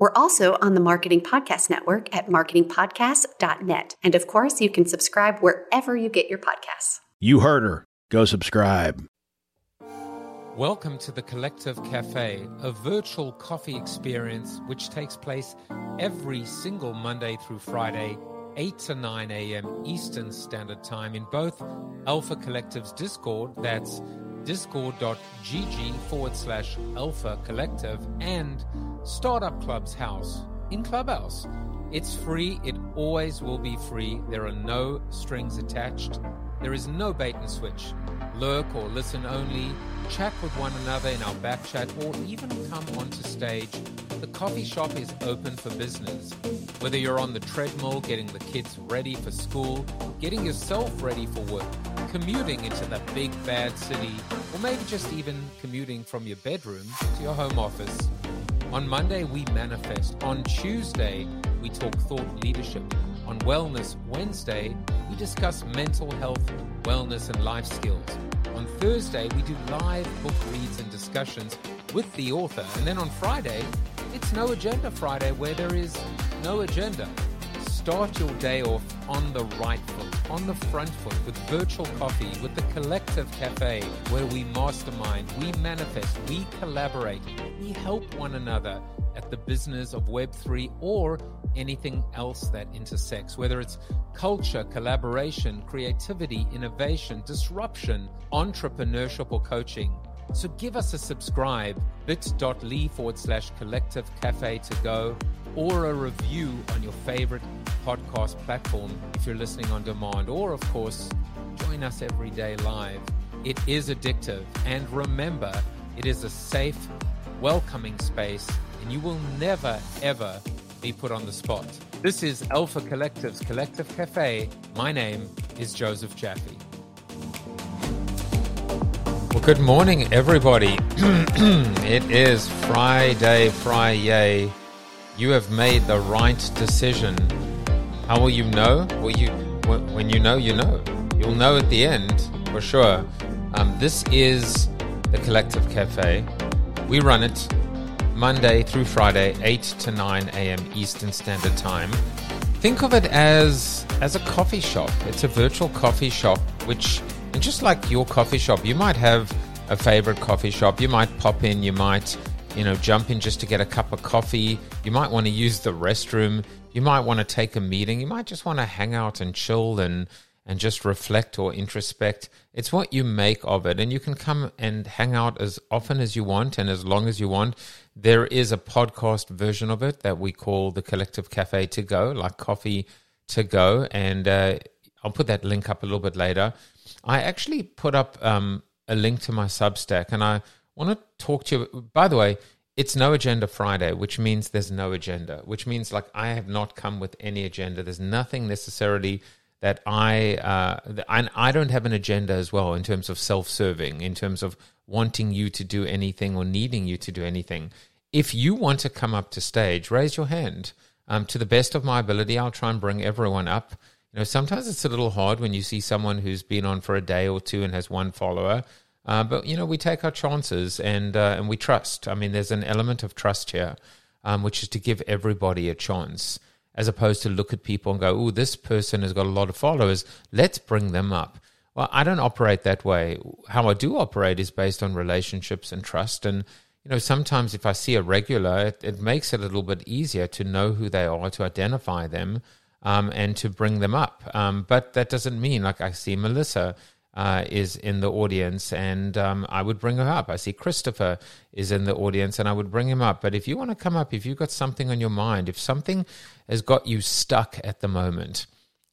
We're also on the Marketing Podcast Network at marketingpodcast.net. And of course, you can subscribe wherever you get your podcasts. You heard her. Go subscribe. Welcome to the Collective Cafe, a virtual coffee experience which takes place every single Monday through Friday, 8 to 9 a.m. Eastern Standard Time in both Alpha Collective's Discord, that's discord.gg forward slash alpha collective, and Startup Club's house in Clubhouse. It's free, it always will be free. There are no strings attached, there is no bait and switch. Lurk or listen only, chat with one another in our back chat, or even come onto stage. The coffee shop is open for business. Whether you're on the treadmill getting the kids ready for school, getting yourself ready for work, commuting into the big bad city, or maybe just even commuting from your bedroom to your home office. On Monday, we manifest. On Tuesday, we talk thought leadership. On Wellness Wednesday, we discuss mental health, wellness, and life skills. On Thursday, we do live book reads and discussions with the author. And then on Friday, it's No Agenda Friday, where there is no agenda. Start your day off on the right foot, on the front foot, with virtual coffee, with the Collective Cafe, where we mastermind, we manifest, we collaborate, we help one another at the business of Web3 or anything else that intersects, whether it's culture, collaboration, creativity, innovation, disruption, entrepreneurship, or coaching. So give us a subscribe, bit.ly forward slash collective cafe to go, or a review on your favorite podcast platform if you're listening on demand, or of course, join us every day live. It is addictive, and remember, it is a safe, welcoming space, and you will never, ever be put on the spot. This is Alpha Collective's Collective Cafe. My name is Joseph Jaffe. Well, good morning, everybody. it is Friday, Friday. You have made the right decision. How will you know? Well, you when you know, you know. You'll know at the end for sure. Um, this is the Collective Cafe. We run it Monday through Friday, 8 to 9 a.m. Eastern Standard Time. Think of it as as a coffee shop. It's a virtual coffee shop, which and just like your coffee shop, you might have a favorite coffee shop. You might pop in, you might, you know, jump in just to get a cup of coffee. You might want to use the restroom. You might want to take a meeting. You might just want to hang out and chill and and just reflect or introspect. It's what you make of it. And you can come and hang out as often as you want and as long as you want. There is a podcast version of it that we call the Collective Cafe to Go, like coffee to go. And uh, I'll put that link up a little bit later. I actually put up um, a link to my Substack and I want to talk to you. By the way, it's no agenda Friday, which means there's no agenda, which means like I have not come with any agenda. There's nothing necessarily that I, uh, and I don't have an agenda as well in terms of self-serving, in terms of wanting you to do anything or needing you to do anything. If you want to come up to stage, raise your hand. Um, to the best of my ability, I'll try and bring everyone up. You know, sometimes it's a little hard when you see someone who's been on for a day or two and has one follower. Uh, but you know, we take our chances and uh, and we trust. I mean, there's an element of trust here, um, which is to give everybody a chance as opposed to look at people and go, oh, this person has got a lot of followers. Let's bring them up. Well, I don't operate that way. How I do operate is based on relationships and trust. And, you know, sometimes if I see a regular, it, it makes it a little bit easier to know who they are, to identify them, um, and to bring them up. Um, but that doesn't mean, like, I see Melissa uh, is in the audience, and um, I would bring her up. I see Christopher is in the audience, and I would bring him up. But if you want to come up, if you've got something on your mind, if something has got you stuck at the moment,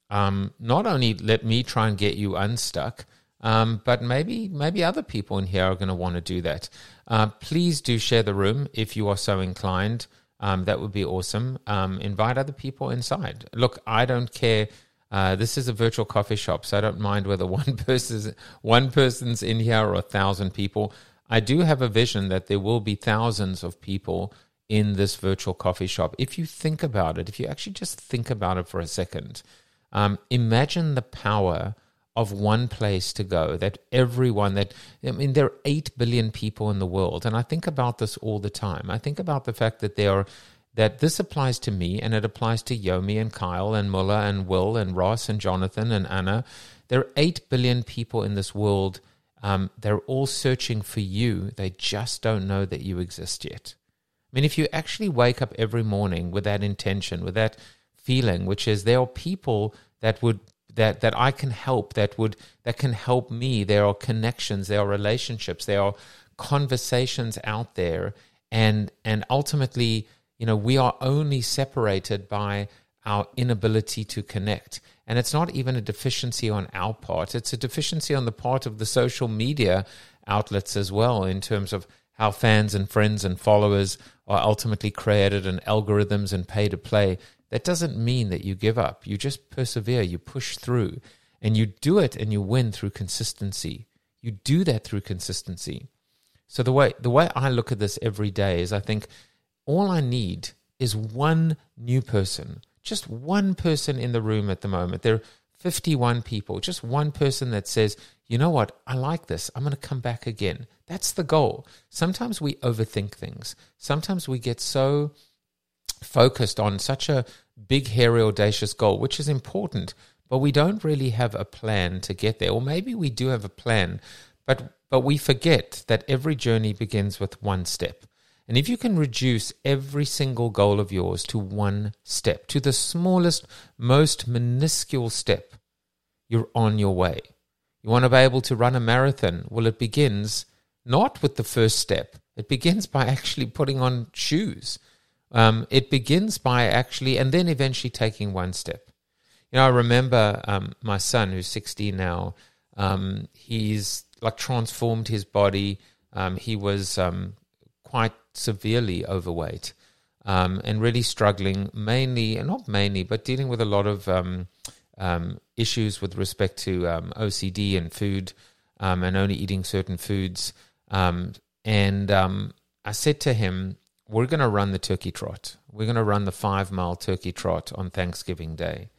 um, not only let me try and get you unstuck, um, but maybe maybe other people in here are going to want to do that. Uh, please do share the room if you are so inclined. um, that would be awesome. Um, invite other people inside. Look, I don't care. Uh, this is a virtual coffee shop, so I don't mind whether one person's one person's in here or a thousand people. I do have a vision that there will be thousands of people in this virtual coffee shop. If you think about it, if you actually just think about it for a second, um, imagine the power of one place to go that everyone that i mean there are 8 billion people in the world and i think about this all the time. I think about the fact that there are that this applies to me and it applies to yomi and kyle and muller and will and ross and jonathan and anna. There are 8 billion people in this world. Um, they're all searching for you. They just don't know that you exist yet. I mean if you actually wake up every morning with that intention with that feeling which is there are people that would that that I can help that would that can help me. There are connections, there are relationships, there are conversations out there, and and ultimately, you know, we are only separated by our inability to connect. And it's not even a deficiency on our part; it's a deficiency on the part of the social media outlets as well, in terms of how fans and friends and followers are ultimately created and algorithms and pay to play that doesn't mean that you give up. You just persevere, you push through, and you do it and you win through consistency. You do that through consistency. So the way the way I look at this every day is I think all I need is one new person. Just one person in the room at the moment. There are 51 people, just one person that says, you know what, I like this. I'm going to come back again. That's the goal. Sometimes we overthink things. Sometimes we get so focused on such a big, hairy, audacious goal, which is important, but we don't really have a plan to get there. Or maybe we do have a plan, but but we forget that every journey begins with one step. And if you can reduce every single goal of yours to one step, to the smallest, most minuscule step, you're on your way. You want to be able to run a marathon? Well, it begins not with the first step. It begins by actually putting on shoes. Um, it begins by actually, and then eventually taking one step. You know, I remember um, my son, who's 16 now, um, he's like transformed his body. Um, he was um, quite severely overweight um, and really struggling, mainly, and not mainly, but dealing with a lot of issues with respect to OCD and food and only eating certain foods. and I said to him, we're going to run the turkey trot. We're going to run the five mile turkey trot on Thanksgiving Day.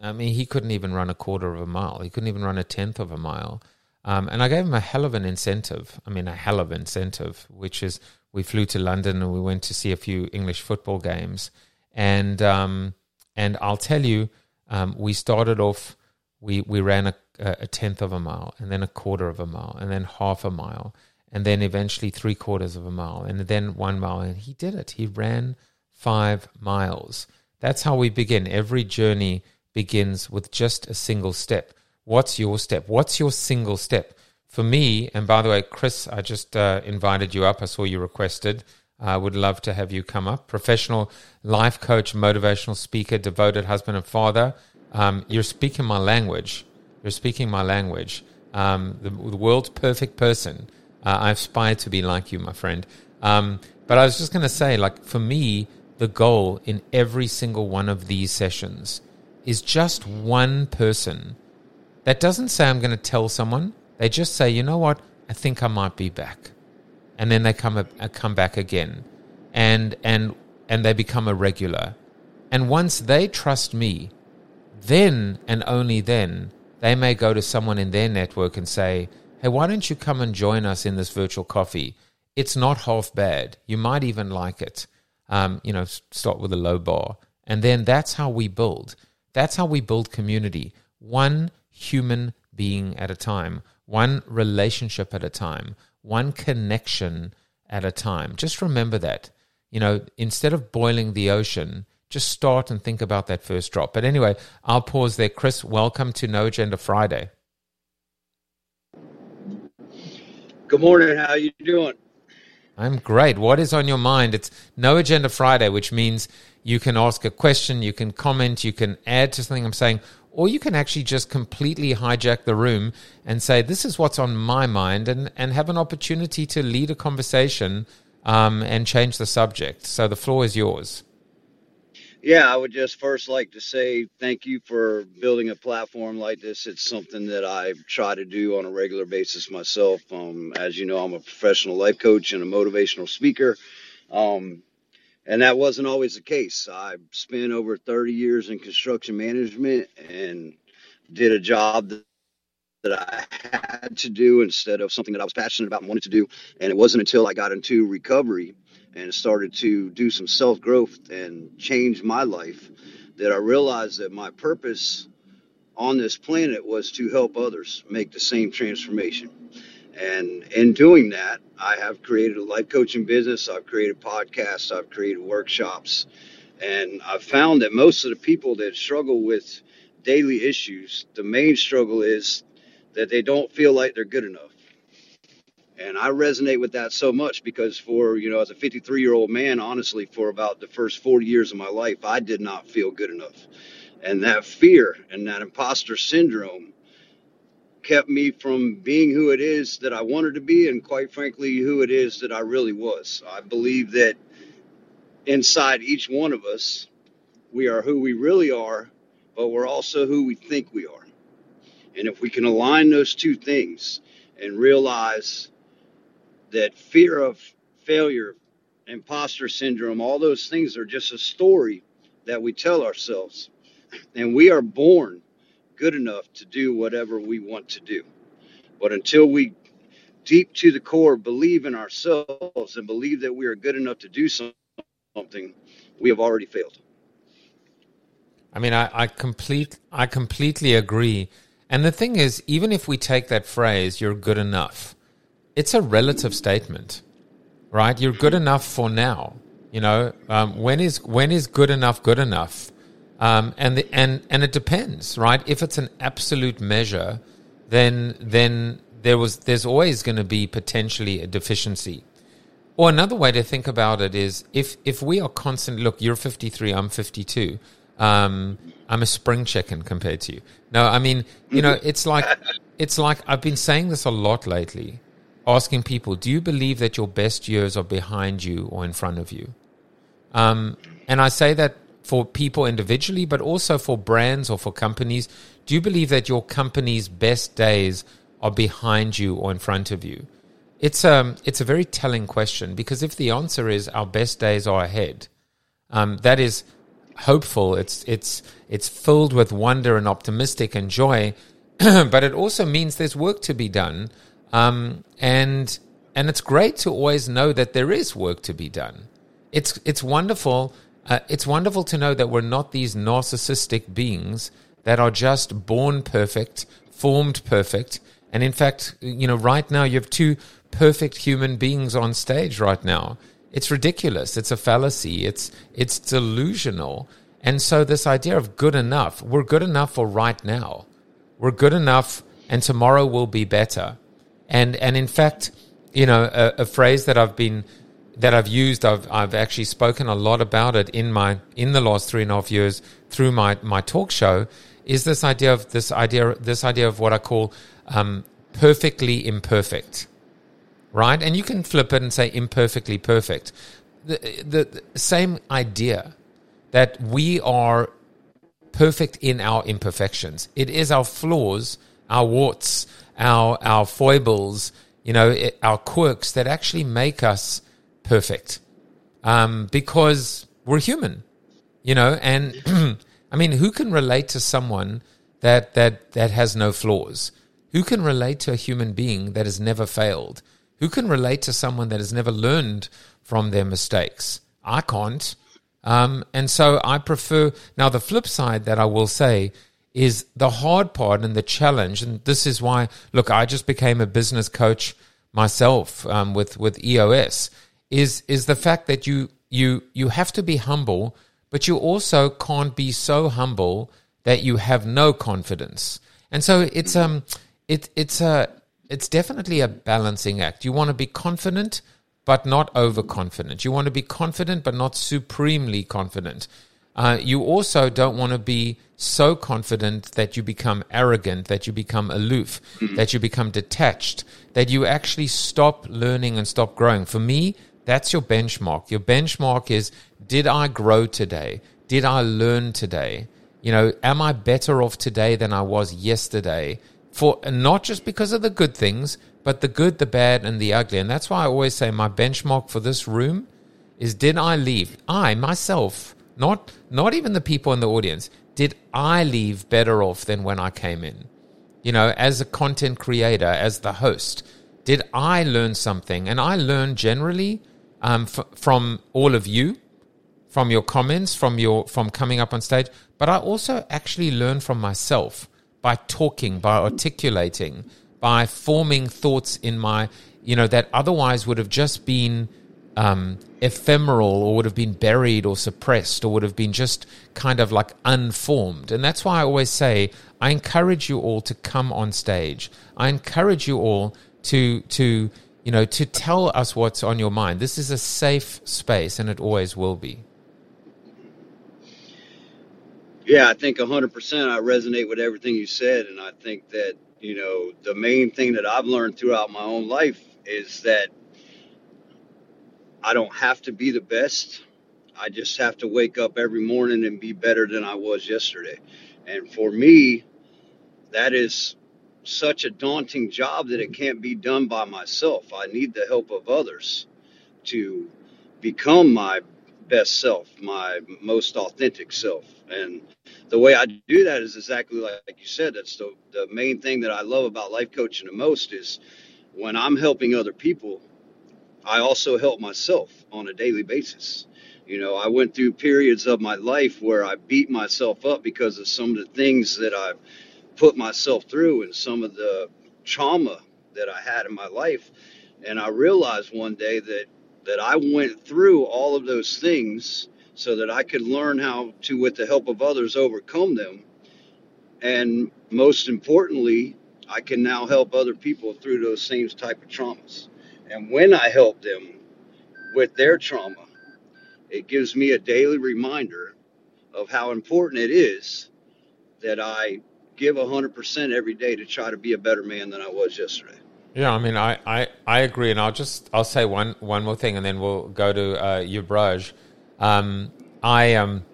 I mean, he couldn't even run a quarter of a mile. He couldn't even run a tenth of a mile. Um, and I gave him a hell of an incentive. I mean, a hell of an incentive, which is we flew to London and we went to see a few English football games. And um, and I'll tell you, um, we started off, we, we ran a, a tenth of a mile, and then a quarter of a mile, and then half a mile and then eventually three quarters of a mile, and then one mile. And he did it. He ran five miles. That's how we begin. Every journey begins with just a single step. What's your step? What's your single step? For me, and by the way, Chris, I just uh, invited you up. I saw you requested. I would love to have you come up. Professional life coach, motivational speaker, devoted husband and father. Um, you're speaking my language. You're speaking my language. Um, the, the world's perfect person. Uh, I aspire to be like you, my friend. Um, but I was just going to say, like, for me, the goal in every single one of these sessions is just one person that doesn't say, I'm going to tell someone. They just say, you know what? I think I might be back. And then they come, uh, come back again. And, and, and they become a regular. And once they trust me, then and only then, they may go to someone in their network and say, hey, why don't you come and join us in this virtual coffee? It's not half bad. You might even like it. Um, you know, start with a low bar. And then that's how we build. That's how we build community. One human being at a time, one relationship at a time, one connection at a time. Just remember that. You know, instead of boiling the ocean, just start and think about that first drop. But anyway, I'll pause there. Chris, welcome to No Agenda Friday. Good morning. How are you doing? I'm great. What is on your mind? It's No Agenda Friday, which means you can ask a question, you can comment, you can add to something I'm saying, or you can actually just completely hijack the room and say, This is what's on my mind, and, and have an opportunity to lead a conversation um, and change the subject. So the floor is yours. Yeah, I would just first like to say thank you for building a platform like this. It's something that I try to do on a regular basis myself. Um, as you know, I'm a professional life coach and a motivational speaker. Um, and that wasn't always the case. I spent over 30 years in construction management and did a job that, that I had to do instead of something that I was passionate about and wanted to do. And it wasn't until I got into recovery and started to do some self growth and change my life that I realized that my purpose on this planet was to help others make the same transformation. And in doing that, I have created a life coaching business, I've created podcasts, I've created workshops, and I've found that most of the people that struggle with daily issues, the main struggle is that they don't feel like they're good enough and I resonate with that so much because for, you know, as a 53 year old man, honestly, for about the first 40 years of my life, I did not feel good enough. And that fear and that imposter syndrome kept me from being who it is that I wanted to be, and quite frankly, who it is that I really was. I believe that inside each one of us, we are who we really are, but we're also who we think we are. And if we can align those two things and realize that fear of failure, imposter syndrome, all those things are just a story that we tell ourselves. And we are born good enough to do whatever we want to do. But until we deep to the core believe in ourselves and believe that we are good enough to do something, we have already failed. I mean, I, I complete, I completely agree. And the thing is, even if we take that phrase, "you're good enough," it's a relative statement, right? You're good enough for now. You know, um, when is when is good enough good enough? Um, and the, and and it depends, right? If it's an absolute measure, then then there was there's always going to be potentially a deficiency. Or another way to think about it is if if we are constant. look, you're 53, I'm 52. Um, I'm a spring chicken compared to you. No, I mean, you know, it's like it's like I've been saying this a lot lately asking people, do you believe that your best years are behind you or in front of you? Um, and I say that for people individually, but also for brands or for companies. Do you believe that your company's best days are behind you or in front of you? It's a, um, it's a very telling question because if the answer is our best days are ahead, um, that is hopeful. It's, it's, it's filled with wonder and optimistic and joy, but it also means there's work to be done um, and and it's great to always know that there is work to be done. It's it's wonderful. Uh, it's wonderful to know that we're not these narcissistic beings that are just born perfect, formed perfect. And in fact, you know, right now you have two perfect human beings on stage right now. It's ridiculous. It's a fallacy. It's it's delusional. And so this idea of good enough, we're good enough for right now. We're good enough and tomorrow will be better. And and in fact, you know, a, a phrase that I've been that I've used, I've I've actually spoken a lot about it in my in the last three and a half years through my my talk show, is this idea of this idea this idea of what I call um, perfectly imperfect, right? And you can flip it and say imperfectly perfect. The, the, the same idea that we are perfect in our imperfections. It is our flaws, our warts, our our foibles, you know, our quirks that actually make us perfect, um, because we're human, you know. And I mean, who can relate to someone that that that has no flaws? Who can relate to a human being that has never failed? Who can relate to someone that has never learned from their mistakes? I can't. Um, and so I prefer. Now, the flip side that I will say is the hard part and the challenge. And this is why, look, I just became a business coach myself um, with with EOS. Is is the fact that you you you have to be humble, but you also can't be so humble that you have no confidence. And so it's um it it's a it's definitely a balancing act. You want to be confident, but not overconfident. You want to be confident, but not supremely confident. Uh, you also don't want to be so confident that you become arrogant, that you become aloof, mm-hmm. that you become detached, that you actually stop learning and stop growing. For me, That's your benchmark. Your benchmark is did I grow today? Did I learn today? You know, am I better off today than I was yesterday? For not just because of the good things, but the good, the bad, and the ugly. And that's why I always say my benchmark for this room is did I leave? I myself, not not even the people in the audience, did I leave better off than when I came in? You know, as a content creator, as the host, did I learn something? And I learned generally um, f- from all of you, from your comments, from your from coming up on stage. But I also actually learn from myself by talking, by articulating, by forming thoughts in my, you know, that otherwise would have just been um, ephemeral or would have been buried or suppressed or would have been just kind of like unformed. And that's why I always say I encourage you all to come on stage. I encourage you all to to you know, to tell us what's on your mind. This is a safe space, and it always will be. Yeah, I think 100% I resonate with everything you said. And I think that, you know, the main thing that I've learned throughout my own life is that I don't have to be the best. I just have to wake up every morning and be better than I was yesterday. And for me, that is such a daunting job that it can't be done by myself. I need the help of others to become my best self, my most authentic self. And the way I do that is exactly like, you said. That's the, the main thing that I love about life coaching the most is when I'm helping other people, I also help myself on a daily basis. You know, I went through periods of my life where I beat myself up because of some of the things that I've put myself through and some of the trauma that I had in my life. And I realized one day that that I went through all of those things so that I could learn how to, with the help of others, overcome them. And most importantly, I can now help other people through those same type of traumas. And when I help them with their trauma, it gives me a daily reminder of how important it is that I give 100% every day to try to be a better man than I was yesterday. Yeah, I mean, I, I, I agree, and I'll just I'll say one one more thing, and then we'll go to uh, Yuvraj. Um, I um,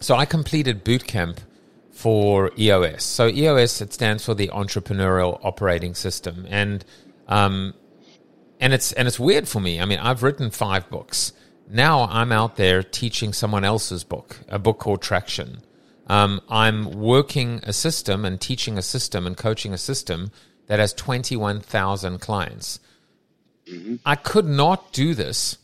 so I completed boot camp for EOS. So EOS it stands for the Entrepreneurial Operating System, and um, and it's and it's weird for me. I mean, I've written five books. Now I'm out there teaching someone else's book, a book called Traction. Um, I'm working a system and teaching a system and coaching a system that has 21,000 clients. Mm-hmm. I could not do this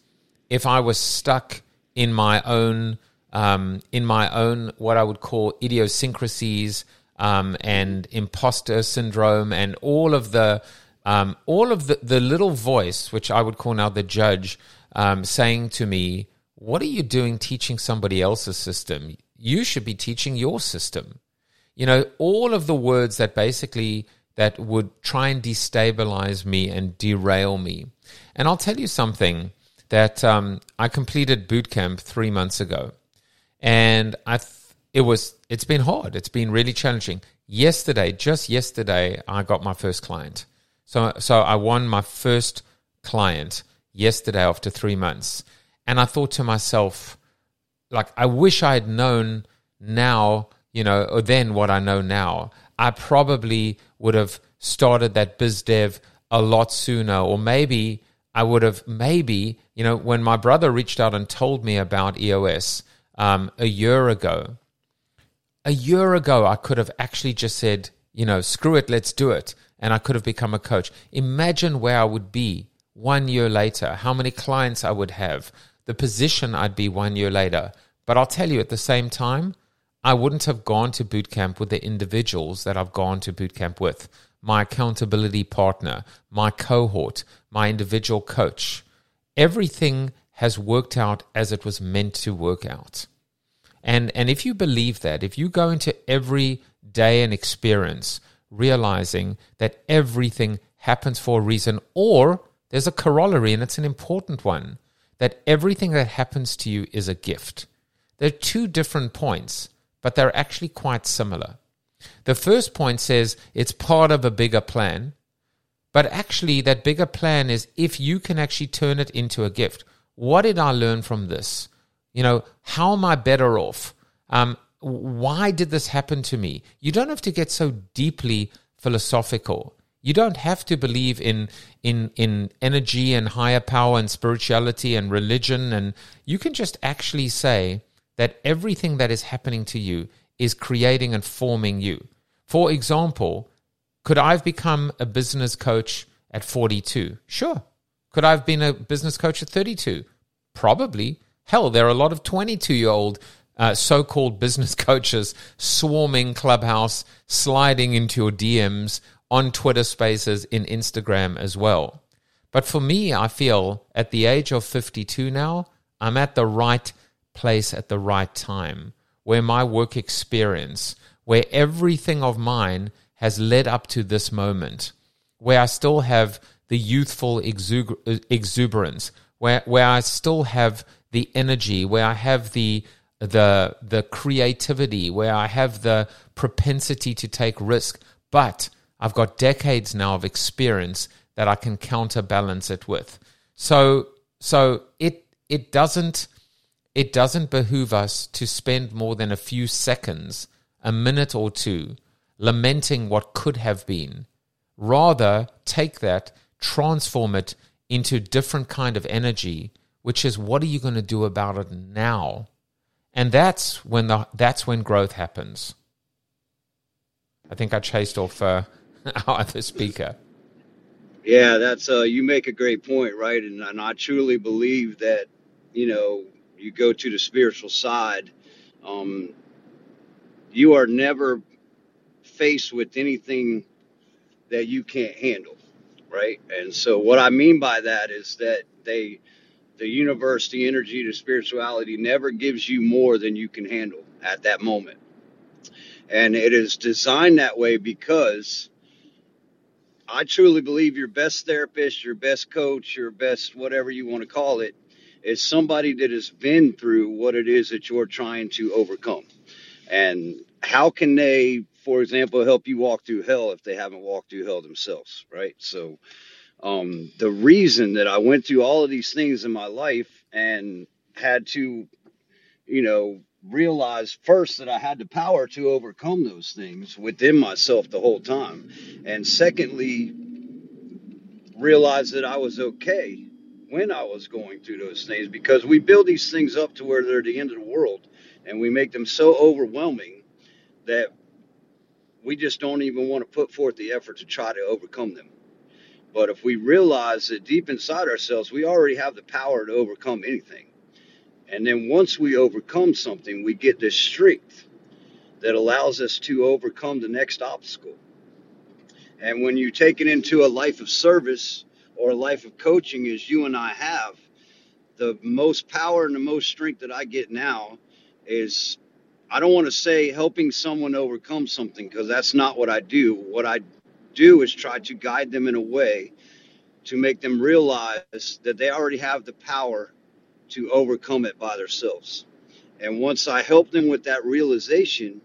if I was stuck in my own um, in my own what I would call idiosyncrasies um, and imposter syndrome and all of the um, all of the, the little voice, which I would call now the judge, um, saying to me, "What are you doing teaching somebody else's system? You should be teaching your system." You know, all of the words that basically that would try and destabilize me and derail me. And I'll tell you something that um, I completed boot camp three months ago, and I th- it was it's been hard. It's been really challenging. Yesterday, just yesterday, I got my first client. So so I won my first client yesterday after three months, and I thought to myself, like I wish I had known now, you know, or then what I know now. I probably would have started that biz dev a lot sooner, or maybe I would have, maybe, you know, when my brother reached out and told me about EOS um, a year ago, a year ago, I could have actually just said, you know, screw it, let's do it. And I could have become a coach. Imagine where I would be one year later, how many clients I would have, the position I'd be one year later. But I'll tell you at the same time, I wouldn't have gone to boot camp with the individuals that I've gone to boot camp with my accountability partner, my cohort, my individual coach. Everything has worked out as it was meant to work out. And, and if you believe that, if you go into every day and experience realizing that everything happens for a reason, or there's a corollary, and it's an important one, that everything that happens to you is a gift. There are two different points but they're actually quite similar. The first point says it's part of a bigger plan, but actually, that bigger plan is if you can actually turn it into a gift. what did I learn from this? You know, how am I better off? Um, why did this happen to me? You don't have to get so deeply philosophical. You don't have to believe in in in energy and higher power and spirituality and religion and you can just actually say that everything that is happening to you is creating and forming you. For example, could I have become a business coach at 42? Sure. Could I have been a business coach at 32? Probably. Hell, there are a lot of 22 year old uh, so called business coaches swarming Clubhouse, sliding into your DMs on Twitter spaces, in Instagram as well. But for me, I feel at the age of 52 now, I'm at the right place at the right time where my work experience, where everything of mine has led up to this moment, where I still have the youthful exuberance, where, where I still have the energy, where I have the the the creativity, where I have the propensity to take risk, but I've got decades now of experience that I can counterbalance it with. So so it it doesn't it doesn't behoove us to spend more than a few seconds, a minute or two, lamenting what could have been. Rather, take that, transform it into a different kind of energy, which is what are you going to do about it now? And that's when the that's when growth happens. I think I chased off uh, our other speaker. Yeah, that's uh, you make a great point, right? And, and I truly believe that you know you go to the spiritual side, um, you are never faced with anything that you can't handle, right? And so what I mean by that is that they the universe, the energy, the spirituality never gives you more than you can handle at that moment. And it is designed that way because I truly believe your best therapist, your best coach, your best whatever you want to call it, is somebody that has been through what it is that you're trying to overcome. And how can they, for example, help you walk through hell if they haven't walked through hell themselves, right? So, um, the reason that I went through all of these things in my life and had to, you know, realize first that I had the power to overcome those things within myself the whole time. And secondly, realize that I was okay when I was going through those things because we build these things up to where they're the end of the world and we make them so overwhelming that we just don't even want to put forth the effort to try to overcome them. But if we realize that deep inside ourselves, we already have the power to overcome anything. And then once we overcome something, we get this strength that allows us to overcome the next obstacle. And when you take it into a life of service or a life of coaching, as you and I have, the most power and the most strength that I get now is I don't want to say helping someone overcome something because that's not what I do. What I do is try to guide them in a way to make them realize that they already have the power to overcome it by themselves. And once I help them with that realization,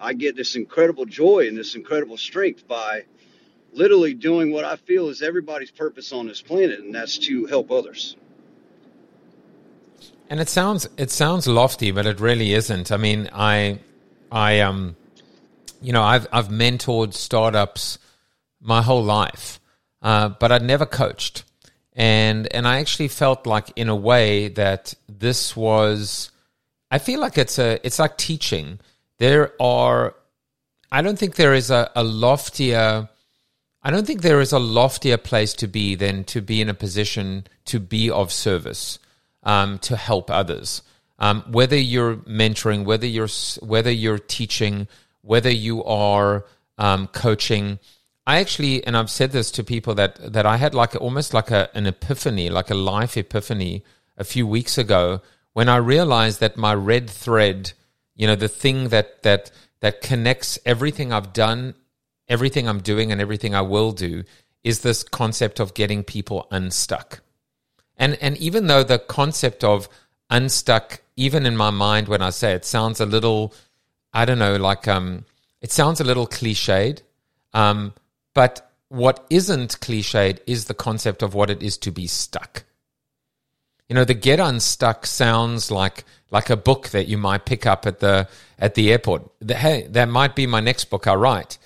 I get this incredible joy and this incredible strength by literally doing what I feel is everybody's purpose on this planet, and that's to help others. And it sounds it sounds lofty, but it really isn't. I mean, I I um you know, I've I've mentored startups my whole life, uh, but I'd never coached, and and I actually felt like in a way that this was. I feel like it's a it's like teaching. There are, I don't think there is a, a loftier. I don't think there is a loftier place to be than to be in a position to be of service, um, to help others. Um, whether you're mentoring, whether you're whether you're teaching, whether you are um, coaching. I actually, and I've said this to people that that I had like almost like a, an epiphany, like a life epiphany, a few weeks ago when I realized that my red thread, you know, the thing that that that connects everything I've done, everything I'm doing, and everything I will do, is this concept of getting people unstuck. And and even though the concept of unstuck, even in my mind when I say it, sounds a little I don't know, like um, it sounds a little cliched, um, but what isn't cliched is the concept of what it is to be stuck. You know, the Get Unstuck sounds like like a book that you might pick up at the at the airport. The, hey, that might be my next book I write.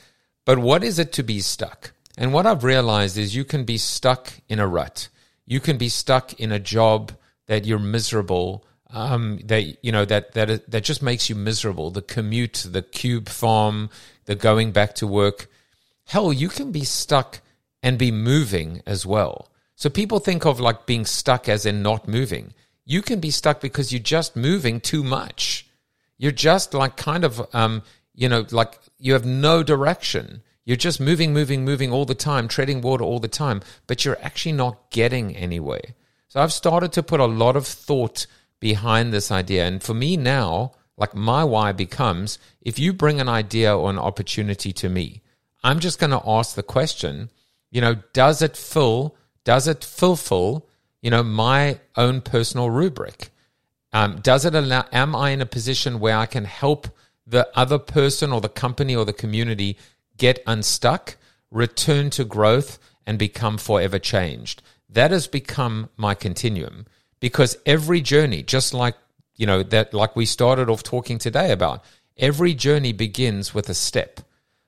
But what is it to be stuck? And what I've realized is you can be stuck in a rut. You can be stuck in a job that you're miserable. Um, that you know that that that just makes you miserable. The commute, the cube farm, the going back to work. Hell, you can be stuck and be moving as well. So people think of like being stuck as in not moving. You can be stuck because you're just moving too much. You're just like kind of, um, you know, like you have no direction. You're just moving, moving, moving all the time, treading water all the time, but you're actually not getting anywhere. So I've started to put a lot of thought behind this idea. And for me now, like my why becomes if you bring an idea or an opportunity to me, I'm just going to ask the question, you know, does it fill does it fulfill, you know, my own personal rubric? Um, does it allow, am I in a position where I can help the other person or the company or the community get unstuck, return to growth, and become forever changed? That has become my continuum because every journey, just like, you know, that, like we started off talking today about, every journey begins with a step,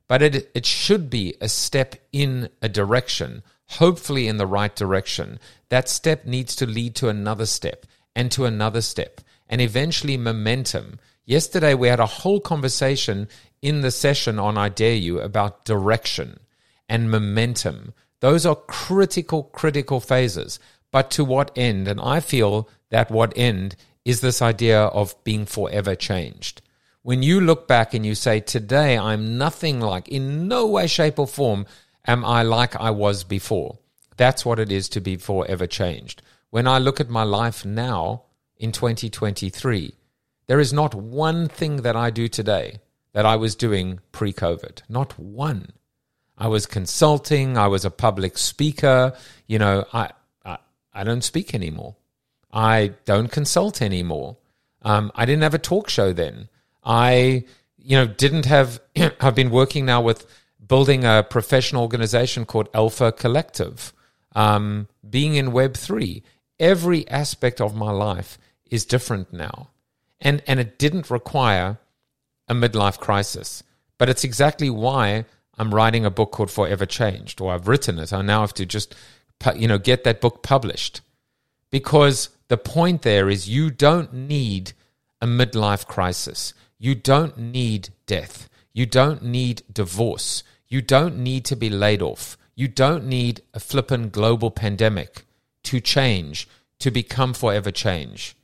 but it, it should be a step in a direction hopefully in the right direction, that step needs to lead to another step and to another step and eventually momentum. Yesterday, we had a whole conversation in the session on I Dare You about direction and momentum. Those are critical, critical phases. But to what end? And I feel that what end is this idea of being forever changed. When you look back and you say, Today I'm nothing like, in no way, shape, or form, am I like I was before? That's what it is to be forever changed. When I look at my life now in 2023, there is not one thing that I do today that I was doing pre COVID. Not one. I was consulting, I was a public speaker. You know, I, I, don't speak anymore. I don't consult anymore. Um, I didn't have a talk show then. I, you know, didn't have, I've been working now with building a professional organization called Alpha Collective, um, being in Web3. Every aspect of my life is different now. And, and it didn't require a midlife crisis. But it's exactly why I'm writing a book called Forever Changed, or I've written it. I now have to just, you know, get that book published. Because the point there is you don't need a midlife crisis. You don't need death. You don't need divorce. You don't need to be laid off. You don't need a flippin' global pandemic to change, to become forever change,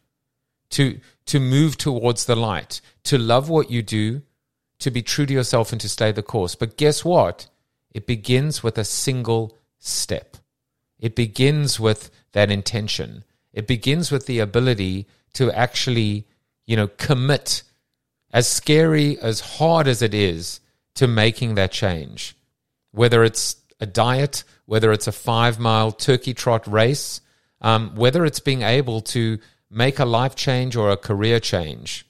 to, to move towards the light, to love what you do, to be true to yourself and to stay the course. But guess what? It begins with a single step. It begins with that intention. It begins with the ability to actually, you know, commit as scary, as hard as it is, to making that change. Whether it's a diet, whether it's a five mile turkey trot race, um, whether it's being able to make a life change or a career change.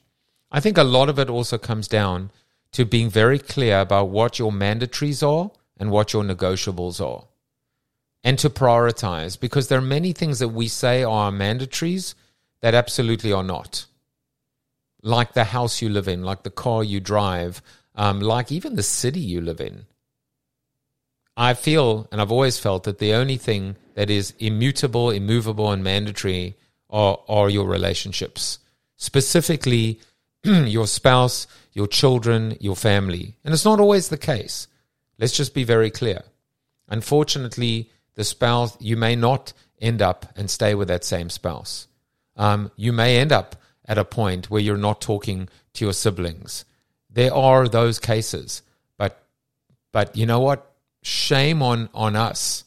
I think a lot of it also comes down to being very clear about what your mandatories are and what your negotiables are. And to prioritize, because there are many things that we say are mandatories that absolutely are not. Like the house you live in, like the car you drive, um, like even the city you live in. I feel, and I've always felt, that the only thing that is immutable, immovable, and mandatory are, are your relationships, specifically your spouse, your children, your family. And it's not always the case. Let's just be very clear. Unfortunately, the spouse, you may not end up and stay with that same spouse. Um, you may end up at a point where you're not talking to your siblings. There are those cases, but but you know what? Shame on on us.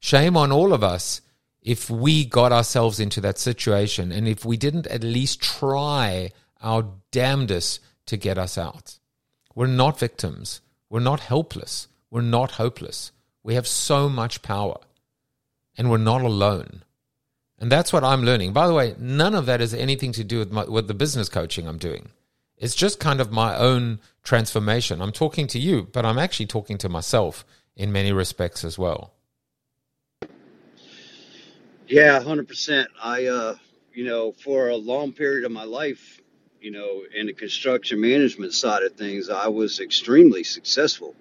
Shame on all of us if we got ourselves into that situation and if we didn't at least try our damnedest to get us out. We're not victims. We're not helpless. We're not hopeless. We have so much power and we're not alone. And that's what I'm learning. By the way, none of that has anything to do with, my, with the business coaching I'm doing. It's just kind of my own transformation. I'm talking to you, but I'm actually talking to myself in many respects as well. Yeah, hundred percent. I, uh, you know, for a long period of my life, you know, in the construction management side of things, I was extremely successful,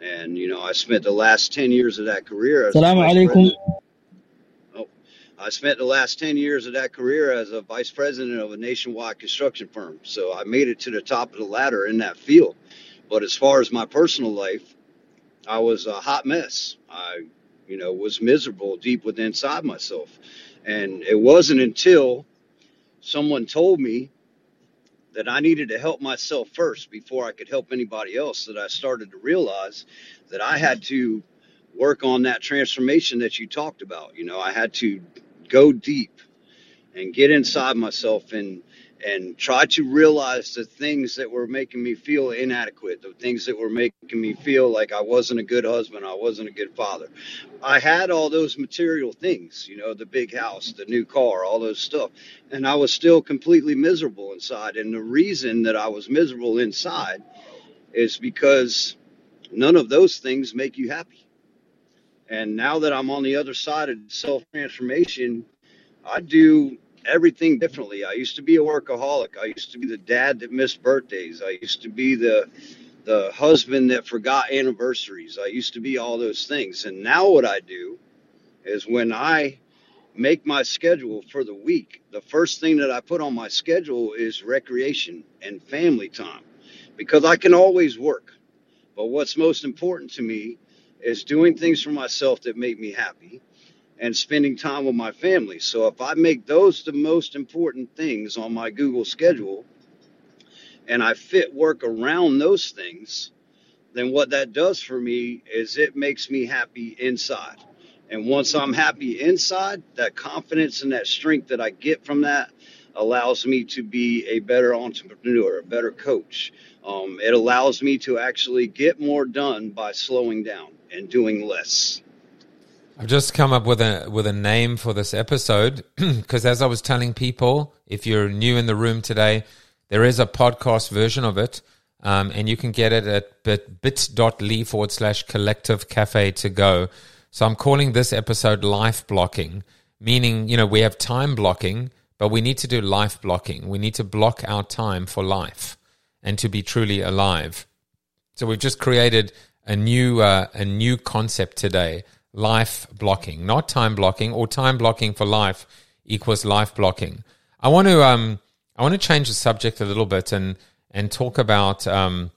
and you know, I spent the last ten years of that career as a vice alaikum. president. Oh, I spent the last ten years of that career as a vice president of a nationwide construction firm. So I made it to the top of the ladder in that field. But as far as my personal life, I was a hot mess. I, you know, was miserable deep within inside myself. And it wasn't until someone told me that I needed to help myself first before I could help anybody else that I started to realize that I had to work on that transformation that you talked about. You know, I had to go deep and get inside myself and and try to realize the things that were making me feel inadequate, the things that were making me feel like I wasn't a good husband, I wasn't a good father. I had all those material things, you know, the big house, the new car, all those stuff, and I was still completely miserable inside. And the reason that I was miserable inside is because none of those things make you happy. And now that I'm on the other side of self transformation, I do everything differently. I used to be a workaholic. I used to be the dad that missed birthdays. I used to be the the husband that forgot anniversaries. I used to be all those things. And now what I do is when I make my schedule for the week, the first thing that I put on my schedule is recreation and family time because I can always work. But what's most important to me is doing things for myself that make me happy and spending time with my family. So if I make those the most important things on my Google schedule and I fit work around those things, then what that does for me is it makes me happy inside. And once I'm happy inside, that confidence and that strength that I get from that allows me to be a better entrepreneur, a better coach. Um, it allows me to actually get more done by slowing down and doing less. I've just come up with a with a name for this episode because as I was telling people, if you're new in the room today, there is a podcast version of it, um, and you can get it at bit, bit.ly forward slash collective cafe to go. So I'm calling this episode life blocking, meaning you know we have time blocking, but we need to do life blocking. We need to block our time for life and to be truly alive. So we've just created a new uh, a new concept today life blocking, not time blocking, or time blocking for life equals life blocking. I want to um I want to change the subject a little bit and and talk about um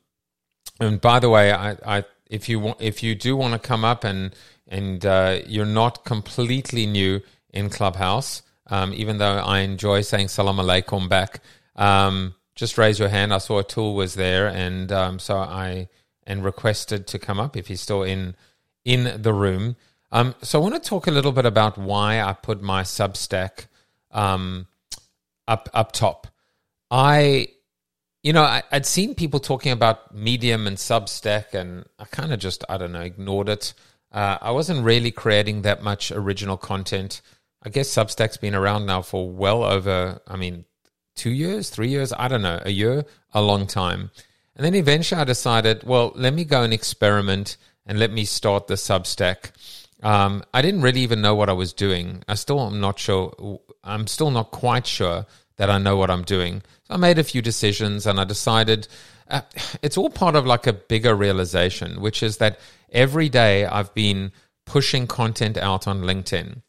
and by the way I, I if you want if you do want to come up and and uh, you're not completely new in Clubhouse, um, even though I enjoy saying salam alaikum back, um, just raise your hand. I saw a tool was there, and um, so I and requested to come up if he's still in in the room. Um, so I want to talk a little bit about why I put my Substack um, up up top. I, you know, I, I'd seen people talking about Medium and Substack, and I kind of just I don't know ignored it. Uh, I wasn't really creating that much original content. I guess Substack's been around now for well over, I mean, two years, three years, I don't know, a year, a long time. And then eventually I decided, well, let me go and experiment and let me start the Substack. Um, I didn't really even know what I was doing. I still am not sure. I'm still not quite sure that I know what I'm doing. So I made a few decisions and I decided uh, it's all part of like a bigger realization, which is that every day I've been pushing content out on LinkedIn.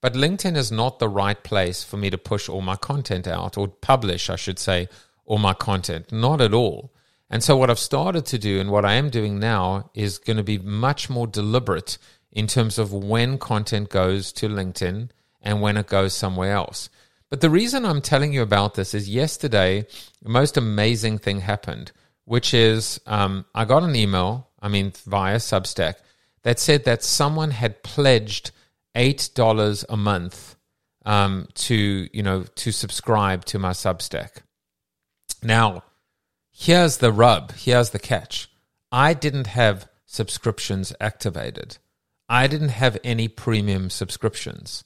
But LinkedIn is not the right place for me to push all my content out or publish, I should say, all my content. Not at all. And so, what I've started to do and what I am doing now is going to be much more deliberate in terms of when content goes to LinkedIn and when it goes somewhere else. But the reason I'm telling you about this is yesterday, the most amazing thing happened, which is um, I got an email, I mean, via Substack, that said that someone had pledged $8 a month um, to, you know, to subscribe to my Substack. Now, here's the rub, here's the catch. I didn't have subscriptions activated. I didn't have any premium subscriptions.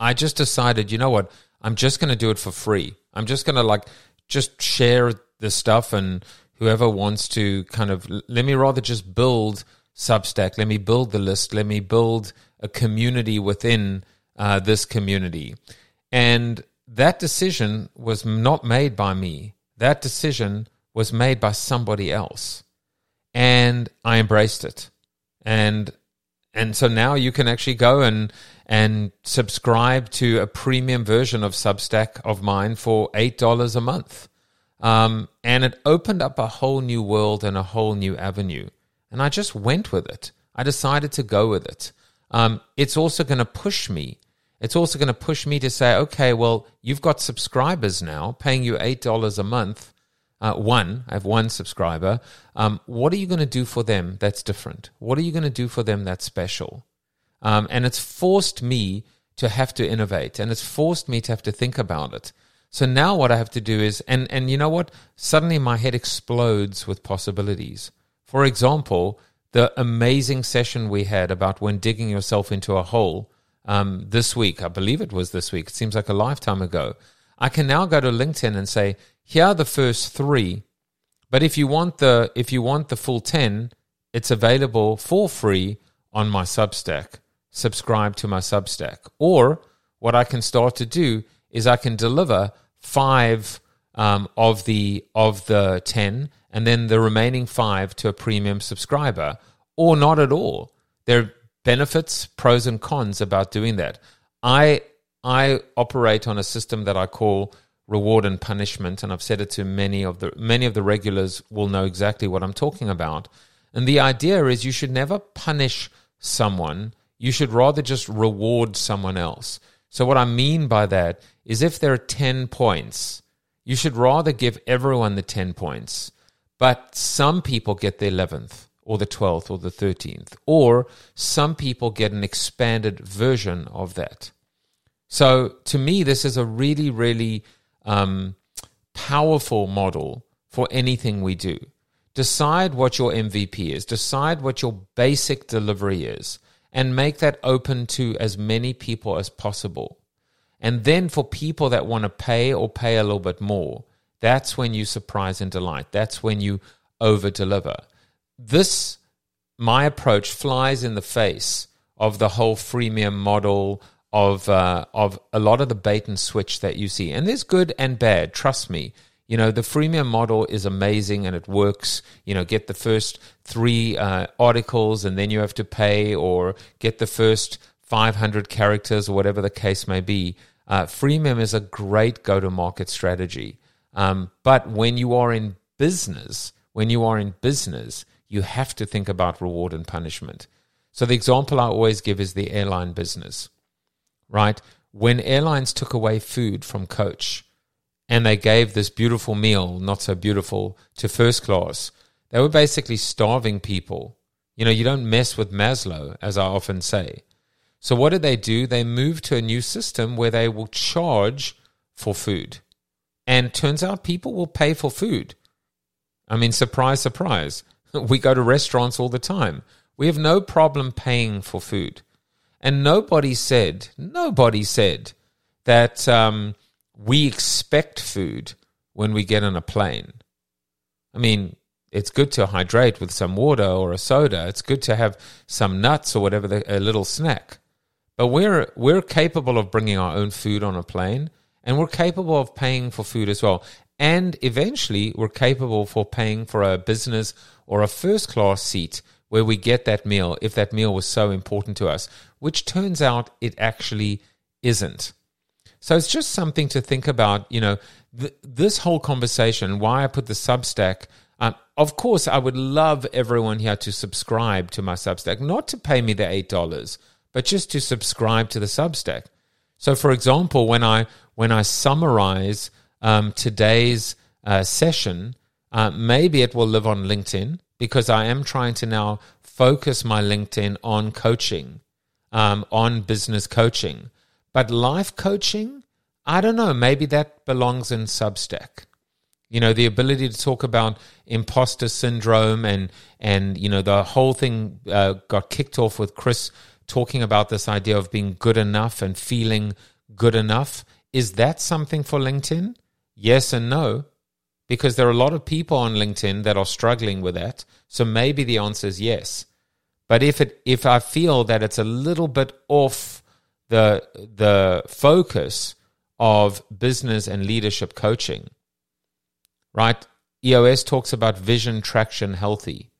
I just decided, you know what? I'm just going to do it for free. I'm just going to like just share the stuff and whoever wants to kind of let me rather just build Substack, let me build the list, let me build a community within uh, this community. And that decision was not made by me. That decision was made by somebody else. And I embraced it. And and so now you can actually go and and subscribe to a premium version of Substack of mine for eight dollars a month. Um, and it opened up a whole new world and a whole new avenue. And I just went with it. I decided to go with it. Um, it's also going to push me. It's also going to push me to say, okay, well, you've got subscribers now paying you $8 a month. Uh, one, I have one subscriber. Um, what are you going to do for them that's different? What are you going to do for them that's special? Um, and it's forced me to have to innovate and it's forced me to have to think about it. So now what I have to do is, and, and you know what? Suddenly my head explodes with possibilities. For example, the amazing session we had about when digging yourself into a hole um, this week, I believe it was this week, it seems like a lifetime ago. I can now go to LinkedIn and say, here are the first three. But if you want the if you want the full 10, it's available for free on my Substack. Subscribe to my Substack. Or what I can start to do is I can deliver five um, of the of the ten, and then the remaining five to a premium subscriber, or not at all. There are benefits, pros and cons about doing that. I I operate on a system that I call reward and punishment, and I've said it to many of the many of the regulars will know exactly what I'm talking about. And the idea is you should never punish someone. You should rather just reward someone else. So, what I mean by that is if there are 10 points, you should rather give everyone the 10 points, but some people get the 11th or the 12th or the 13th, or some people get an expanded version of that. So, to me, this is a really, really um, powerful model for anything we do. Decide what your MVP is, decide what your basic delivery is and make that open to as many people as possible. And then for people that want to pay or pay a little bit more, that's when you surprise and delight. That's when you over deliver. This, my approach, flies in the face of the whole freemium model of uh, of a lot of the bait and switch that you see. And there's good and bad. Trust me. You know, the freemium model is amazing and it works. You know, get the first three uh, articles and then you have to pay, or get the first 500 characters, or whatever the case may be. Uh, freemium is a great go to market strategy. Um, but when you are in business, when you are in business, you have to think about reward and punishment. So the example I always give is the airline business, right? When airlines took away food from coach, and they gave this beautiful meal, not so beautiful, to first class. They were basically starving people. You know, you don't mess with Maslow, as I often say. So, what did they do? They moved to a new system where they will charge for food. And turns out people will pay for food. I mean, surprise, surprise. We go to restaurants all the time. We have no problem paying for food. And nobody said, nobody said that um, we expect food when we get on a plane. I mean, it's good to hydrate with some water or a soda. It's good to have some nuts or whatever, the, a little snack. But we're we're capable of bringing our own food on a plane, and we're capable of paying for food as well. And eventually, we're capable for paying for a business or a first class seat where we get that meal if that meal was so important to us, which turns out it actually isn't. So it's just something to think about. You know, th- this whole conversation, why I put the Substack. Um, of course, I would love everyone here to subscribe to my Substack, not to pay me the eight dollars, but just to subscribe to the Substack. So, for example, when I when I summarize um, today's uh, session, uh, maybe it will live on LinkedIn because I am trying to now focus my LinkedIn on coaching, um, on business coaching. But life coaching, I don't know, maybe that belongs in Substack. You know, the ability to talk about imposter syndrome and and you know the whole thing uh, got kicked off with Chris talking about this idea of being good enough and feeling good enough. Is that something for LinkedIn? Yes and no, because there are a lot of people on LinkedIn that are struggling with that. So maybe the answer is yes. But if it if I feel that it's a little bit off the the focus of business and leadership coaching. Right? EOS talks about vision, traction, healthy.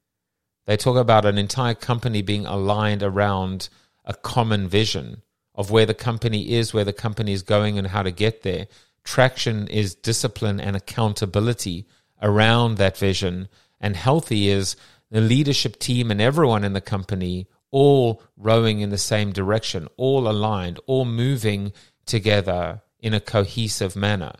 They talk about an entire company being aligned around a common vision of where the company is, where the company is going, and how to get there. Traction is discipline and accountability around that vision. And healthy is the leadership team and everyone in the company all rowing in the same direction, all aligned, all moving together in a cohesive manner.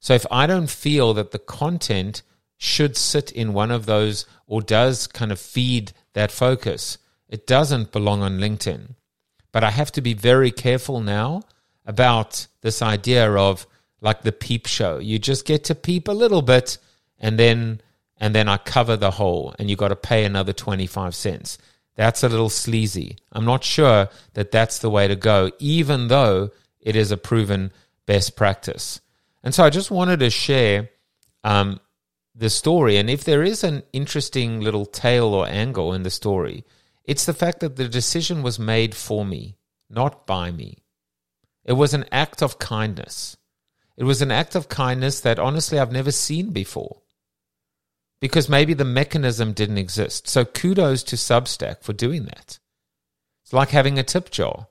So if I don't feel that the content should sit in one of those or does kind of feed that focus, it doesn't belong on LinkedIn. But I have to be very careful now about this idea of like the peep show. You just get to peep a little bit and then and then I cover the hole and you got to pay another 25 cents. That's a little sleazy. I'm not sure that that's the way to go, even though it is a proven best practice. And so I just wanted to share um, the story. And if there is an interesting little tale or angle in the story, it's the fact that the decision was made for me, not by me. It was an act of kindness. It was an act of kindness that honestly I've never seen before because maybe the mechanism didn't exist. So kudos to Substack for doing that. It's like having a tip jar.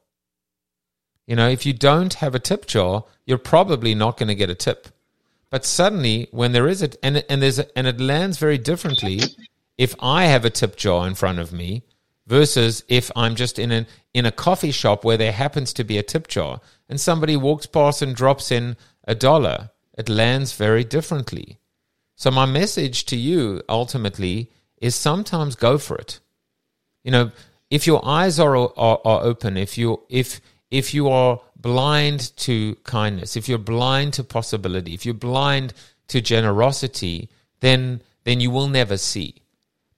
You know, if you don't have a tip jar, you're probably not going to get a tip. But suddenly, when there is it, and and there's a, and it lands very differently. If I have a tip jar in front of me versus if I'm just in an in a coffee shop where there happens to be a tip jar and somebody walks past and drops in a dollar, it lands very differently. So, my message to you ultimately is sometimes go for it. You know, if your eyes are, are, are open, if you, if, if you are blind to kindness, if you're blind to possibility, if you're blind to generosity, then, then you will never see.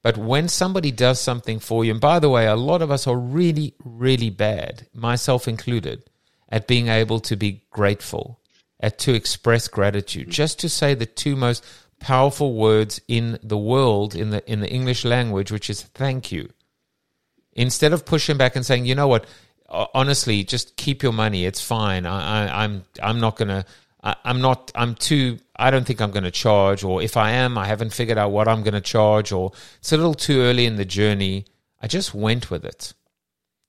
But when somebody does something for you, and by the way, a lot of us are really, really bad, myself included, at being able to be grateful, at to express gratitude, just to say the two most powerful words in the world in the in the English language, which is thank you. Instead of pushing back and saying, you know what, honestly, just keep your money. It's fine. I, I, I'm I'm not gonna. I, I'm not. I'm too. I don't think I'm going to charge. Or if I am, I haven't figured out what I'm going to charge. Or it's a little too early in the journey. I just went with it.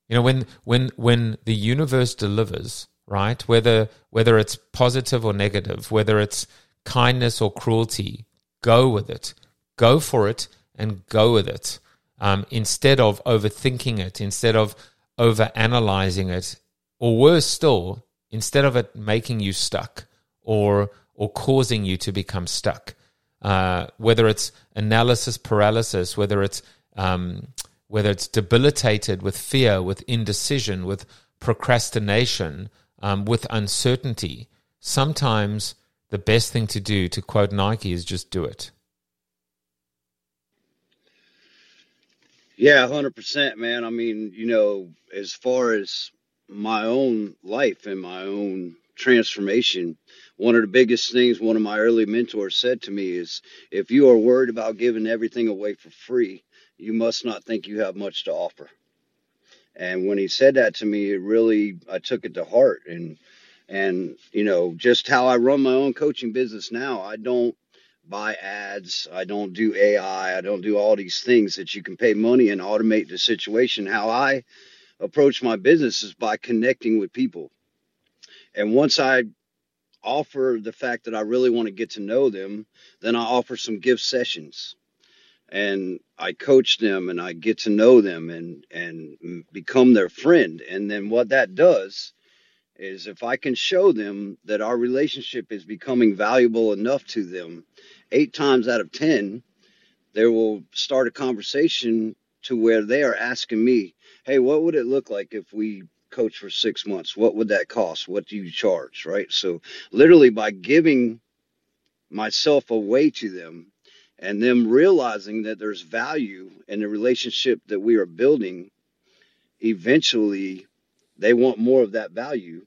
You know, when when when the universe delivers, right? Whether whether it's positive or negative, whether it's kindness or cruelty, go with it. Go for it and go with it. Um, instead of overthinking it, instead of over analyzing it, or worse still, instead of it making you stuck or or causing you to become stuck. Uh, whether it's analysis paralysis, whether it's um, whether it's debilitated with fear, with indecision, with procrastination, um, with uncertainty. Sometimes the best thing to do, to quote Nike, is just do it. Yeah, 100%, man. I mean, you know, as far as my own life and my own transformation, one of the biggest things one of my early mentors said to me is if you are worried about giving everything away for free, you must not think you have much to offer. And when he said that to me, it really, I took it to heart. And and you know just how i run my own coaching business now i don't buy ads i don't do ai i don't do all these things that you can pay money and automate the situation. How i approach my business is by connecting with people. And once i offer the fact that i really want to get to know them then i offer some gift sessions. And i coach them and i get to know them and and become their friend. And then what that does is if I can show them that our relationship is becoming valuable enough to them, eight times out of 10, they will start a conversation to where they are asking me, Hey, what would it look like if we coach for six months? What would that cost? What do you charge? Right. So, literally, by giving myself away to them and them realizing that there's value in the relationship that we are building, eventually they want more of that value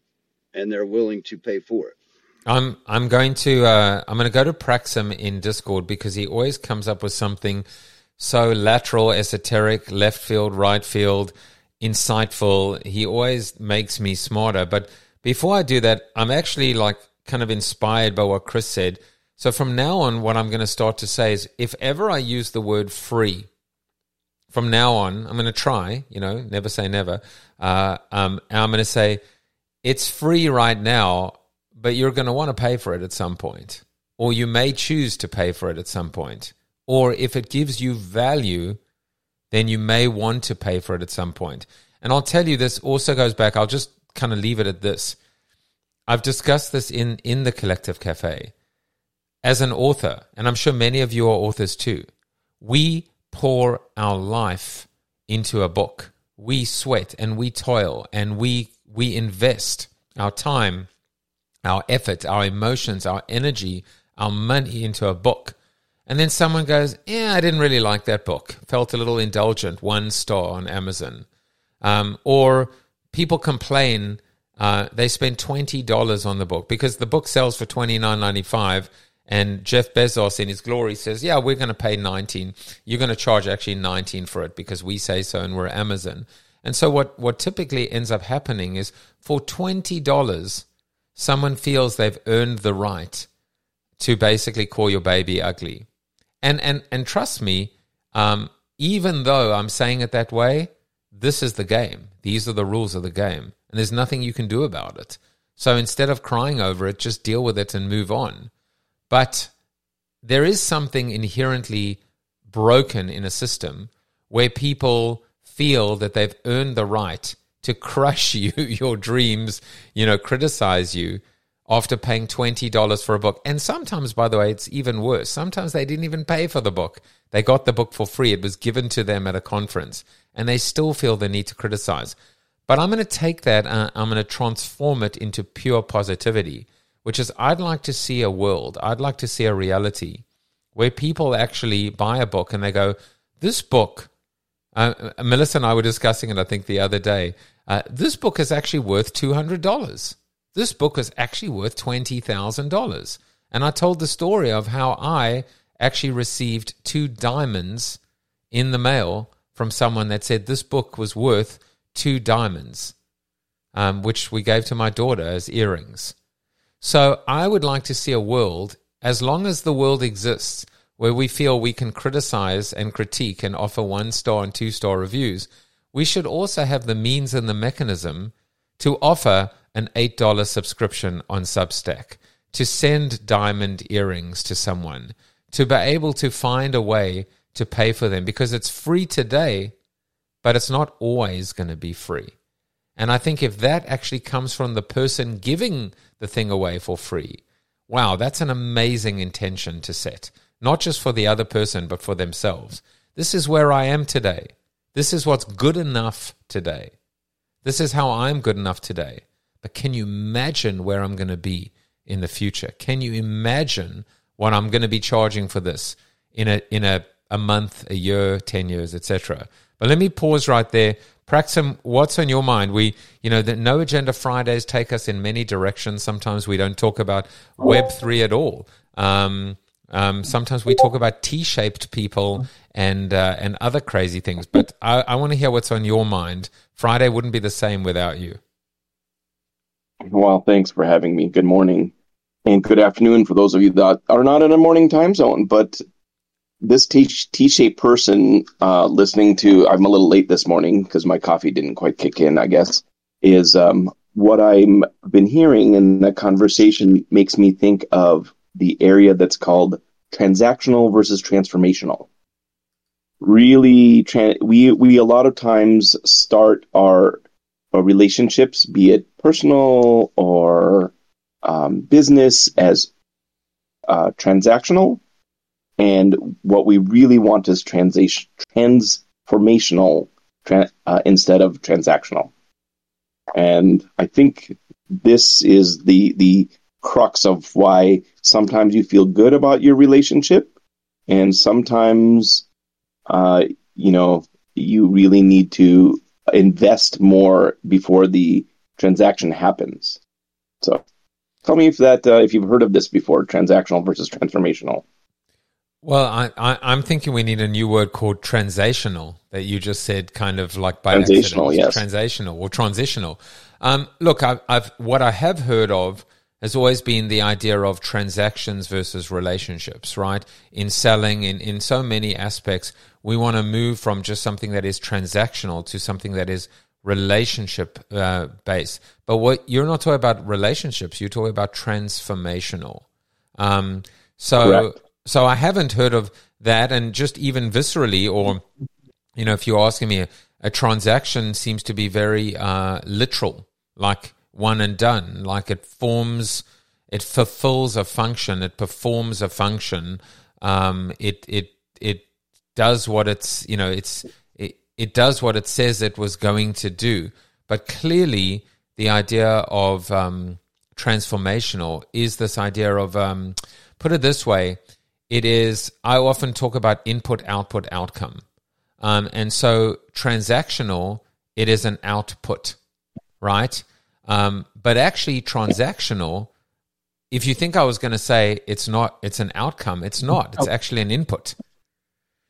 and they're willing to pay for it. I'm I'm going to uh, I'm going to go to Praxim in Discord because he always comes up with something so lateral, esoteric, left field, right field. insightful. He always makes me smarter. But before I do that, I'm actually like kind of inspired by what Chris said. So from now on, what I'm going to start to say is if ever I use the word free, from now on, I'm going to try, you know, never say never. Uh, um, I'm going to say it's free right now, but you're going to want to pay for it at some point, or you may choose to pay for it at some point. Or if it gives you value, then you may want to pay for it at some point. And I'll tell you, this also goes back, I'll just kind of leave it at this. I've discussed this in, in the Collective Cafe. As an author, and I'm sure many of you are authors too, we pour our life into a book. We sweat and we toil and we we invest our time, our effort, our emotions, our energy, our money into a book. And then someone goes, Yeah, I didn't really like that book. Felt a little indulgent, one star on Amazon. Um, or people complain uh, they spend $20 on the book because the book sells for $29.95 and Jeff Bezos in his glory says, "Yeah, we're going to pay 19. You're going to charge actually 19 for it because we say so and we're Amazon." And so what what typically ends up happening is for $20 someone feels they've earned the right to basically call your baby ugly. And and and trust me, um, even though I'm saying it that way, this is the game. These are the rules of the game, and there's nothing you can do about it. So instead of crying over it, just deal with it and move on. But there is something inherently broken in a system where people feel that they've earned the right to crush you, your dreams, you know, criticize you after paying $20 for a book. And sometimes, by the way, it's even worse. Sometimes they didn't even pay for the book. They got the book for free. It was given to them at a conference, and they still feel the need to criticize. But I'm going to take that, uh, I'm going to transform it into pure positivity which is I'd like to see a world, I'd like to see a reality where people actually buy a book and they go, This book, uh, Melissa and I were discussing it, I think, the other day. Uh, this book is actually worth $200. This book is actually worth $20,000. And I told the story of how I actually received two diamonds in the mail from someone that said this book was worth two diamonds, um, which we gave to my daughter as earrings. So I would like to see a world, as long as the world exists, where we feel we can criticize and critique and offer one star and two star reviews, we should also have the means and the mechanism to offer an $8 subscription on Substack, to send diamond earrings to someone, to be able to find a way to pay for them because it's free today, but it's not always going to be free. And I think if that actually comes from the person giving the thing away for free, wow, that's an amazing intention to set, not just for the other person, but for themselves. This is where I am today. This is what's good enough today. This is how I'm good enough today. But can you imagine where I'm going to be in the future? Can you imagine what I'm going to be charging for this in a in a, a month, a year, 10 years, etc.? But let me pause right there. Praxim, what's on your mind? We, you know, the No Agenda Fridays take us in many directions. Sometimes we don't talk about Web three at all. Um, um, sometimes we talk about T-shaped people and uh, and other crazy things. But I, I want to hear what's on your mind. Friday wouldn't be the same without you. Well, thanks for having me. Good morning and good afternoon for those of you that are not in a morning time zone. But this T shaped person uh, listening to, I'm a little late this morning because my coffee didn't quite kick in, I guess, is um, what I've been hearing in the conversation makes me think of the area that's called transactional versus transformational. Really, tra- we, we a lot of times start our, our relationships, be it personal or um, business, as uh, transactional and what we really want is transformational tra- uh, instead of transactional. And I think this is the the crux of why sometimes you feel good about your relationship, and sometimes, uh, you know, you really need to invest more before the transaction happens. So, tell me if that uh, if you've heard of this before, transactional versus transformational. Well, I, I, am thinking we need a new word called transational that you just said, kind of like by transitional, yes, transational or transitional. Um, look, I've, I've what I have heard of has always been the idea of transactions versus relationships, right? In selling, in in so many aspects, we want to move from just something that is transactional to something that is relationship uh, based. But what you're not talking about relationships, you're talking about transformational. Um, so. Correct so I haven't heard of that, and just even viscerally, or you know, if you're asking me, a, a transaction seems to be very uh, literal, like one and done, like it forms, it fulfills a function, it performs a function, um, it it it does what it's you know it's it, it does what it says it was going to do, but clearly the idea of um, transformational is this idea of um, put it this way it is, I often talk about input, output, outcome. Um, and so transactional, it is an output, right? Um, but actually, transactional, if you think I was going to say it's not, it's an outcome, it's not. It's oh. actually an input.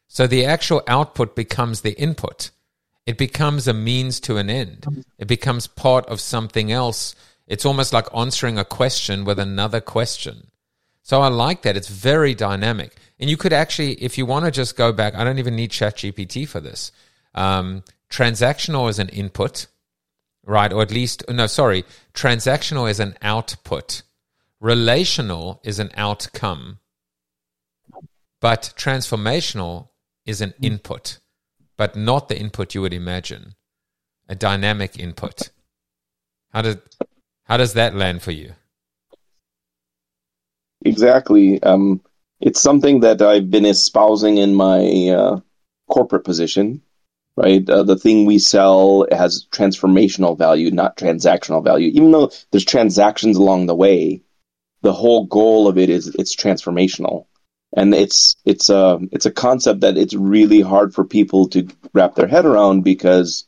So the actual output becomes the input. It becomes a means to an end. It becomes part of something else. It's almost like answering a question with another question. So I like that. It's very dynamic. And you could actually, if you want to just go back, I don't even need ChatGPT for this. Um, transactional is an input, right? Or at least, no, sorry, transactional is an output. Relational is an outcome. But transformational is an input, but not the input you would imagine. A dynamic input. How does how does that land for you? Exactly. Um, it's something that I've been espousing in my uh, corporate position, right? Uh, the thing we sell has transformational value, not transactional value. Even though there's transactions along the way, the whole goal of it is it's transformational. And it's it's a it's a concept that it's really hard for people to wrap their head around because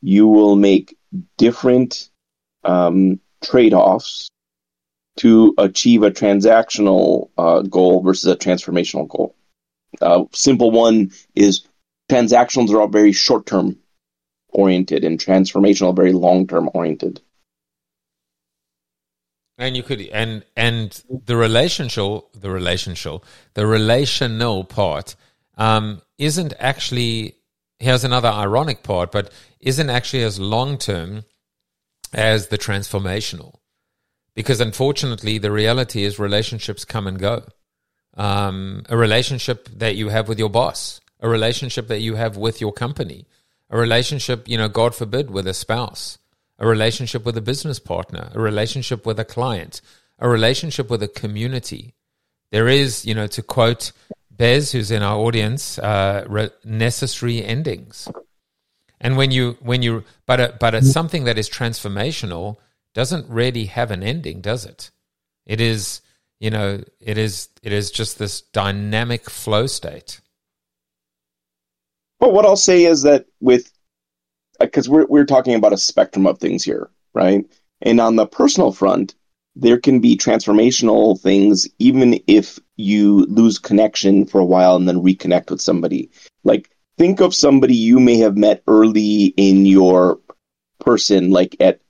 you will make different um, trade offs to achieve a transactional uh, goal versus a transformational goal. Uh, simple one is transactions are all very short term oriented, and transformational very long term oriented. And you could and and the relational the relational the relational part um, isn't actually here's another ironic part, but isn't actually as long term as the transformational because unfortunately, the reality is relationships come and go. Um, a relationship that you have with your boss, a relationship that you have with your company, a relationship, you know, God forbid, with a spouse, a relationship with a business partner, a relationship with a client, a relationship with a community. There is, you know, to quote Bez, who's in our audience, uh, re- necessary endings. And when you, when you, but, a, but it's something that is transformational doesn't really have an ending, does it? It is, you know, it is it is just this dynamic flow state. Well, what I'll say is that with uh, because we're we're talking about a spectrum of things here, right? And on the personal front, there can be transformational things even if you lose connection for a while and then reconnect with somebody. Like think of somebody you may have met early in your person, like at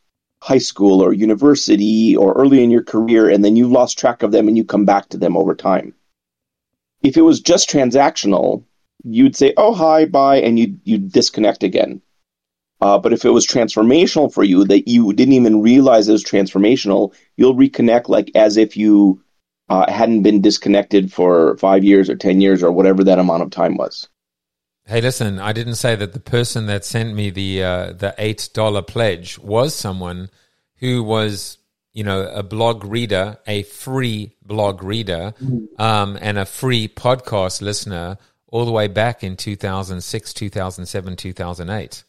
high school or university or early in your career, and then you lost track of them and you come back to them over time. If it was just transactional, you'd say, "Oh, hi, bye," and you you disconnect again. Uh, but if it was transformational for you that you didn't even realize it was transformational, you'll reconnect like as if you uh, hadn't been disconnected for five years or ten years or whatever that amount of time was. Hey, listen, I didn't say that the person that sent me the uh, the eight dollar pledge was someone who was, you know, a blog reader, a free blog reader, um, and a free podcast listener all the way back in 2006, 2007, 2008.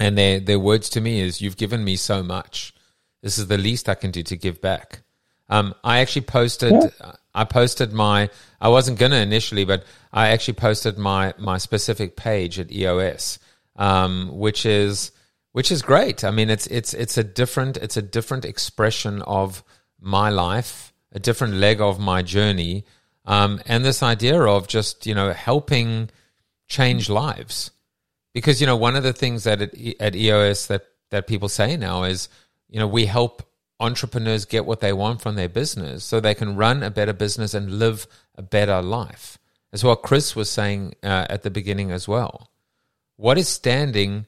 And their their words to me is, "You've given me so much. This is the least I can do to give back." Um, I actually posted. Yeah. I posted my. I wasn't gonna initially, but I actually posted my my specific page at EOS, um, which is which is great. I mean, it's it's it's a different it's a different expression of my life, a different leg of my journey. um, and this idea of just you know helping change lives. Because you know one of the things that at, at EOS that that people say now is you know we help entrepreneurs get what they want from their business so they can run a better business and live a better life. As what Chris was saying uh, at the beginning as well. What is standing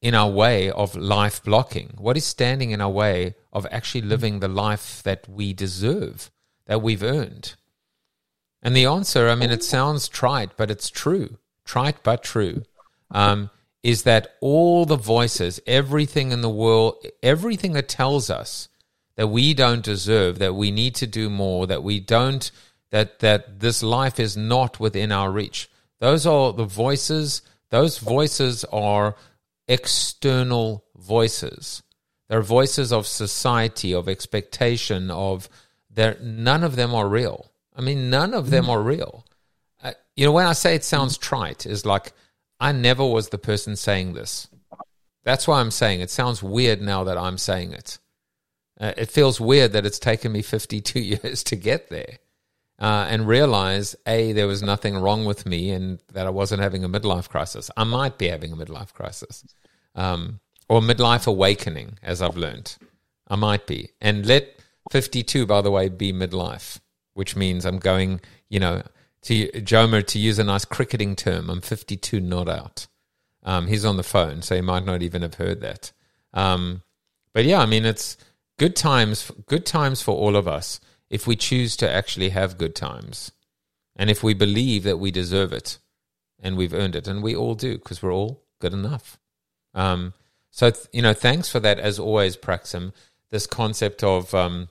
in our way of life blocking? What is standing in our way of actually living the life that we deserve, that we've earned? And the answer, I mean, it sounds trite, but it's true. Trite, but true. Um, is that all the voices, everything in the world, everything that tells us that we don't deserve, that we need to do more, that we don't, that, that this life is not within our reach. Those are the voices, those voices are external voices. They're voices of society, of expectation, of there. None of them are real. I mean, none of them are real. Uh, you know, when I say it sounds trite, is like I never was the person saying this. That's why I'm saying it sounds weird now that I'm saying it. Uh, it feels weird that it's taken me 52 years to get there uh, and realize A, there was nothing wrong with me and that I wasn't having a midlife crisis. I might be having a midlife crisis um, or midlife awakening, as I've learned. I might be. And let 52, by the way, be midlife, which means I'm going, you know, to Jomer, to use a nice cricketing term, I'm 52 not out. Um, he's on the phone, so he might not even have heard that. Um, but yeah, I mean, it's good times, good times for all of us if we choose to actually have good times and if we believe that we deserve it and we've earned it, and we all do because we're all good enough. Um, so, you know, thanks for that as always, Praxim, this concept of um,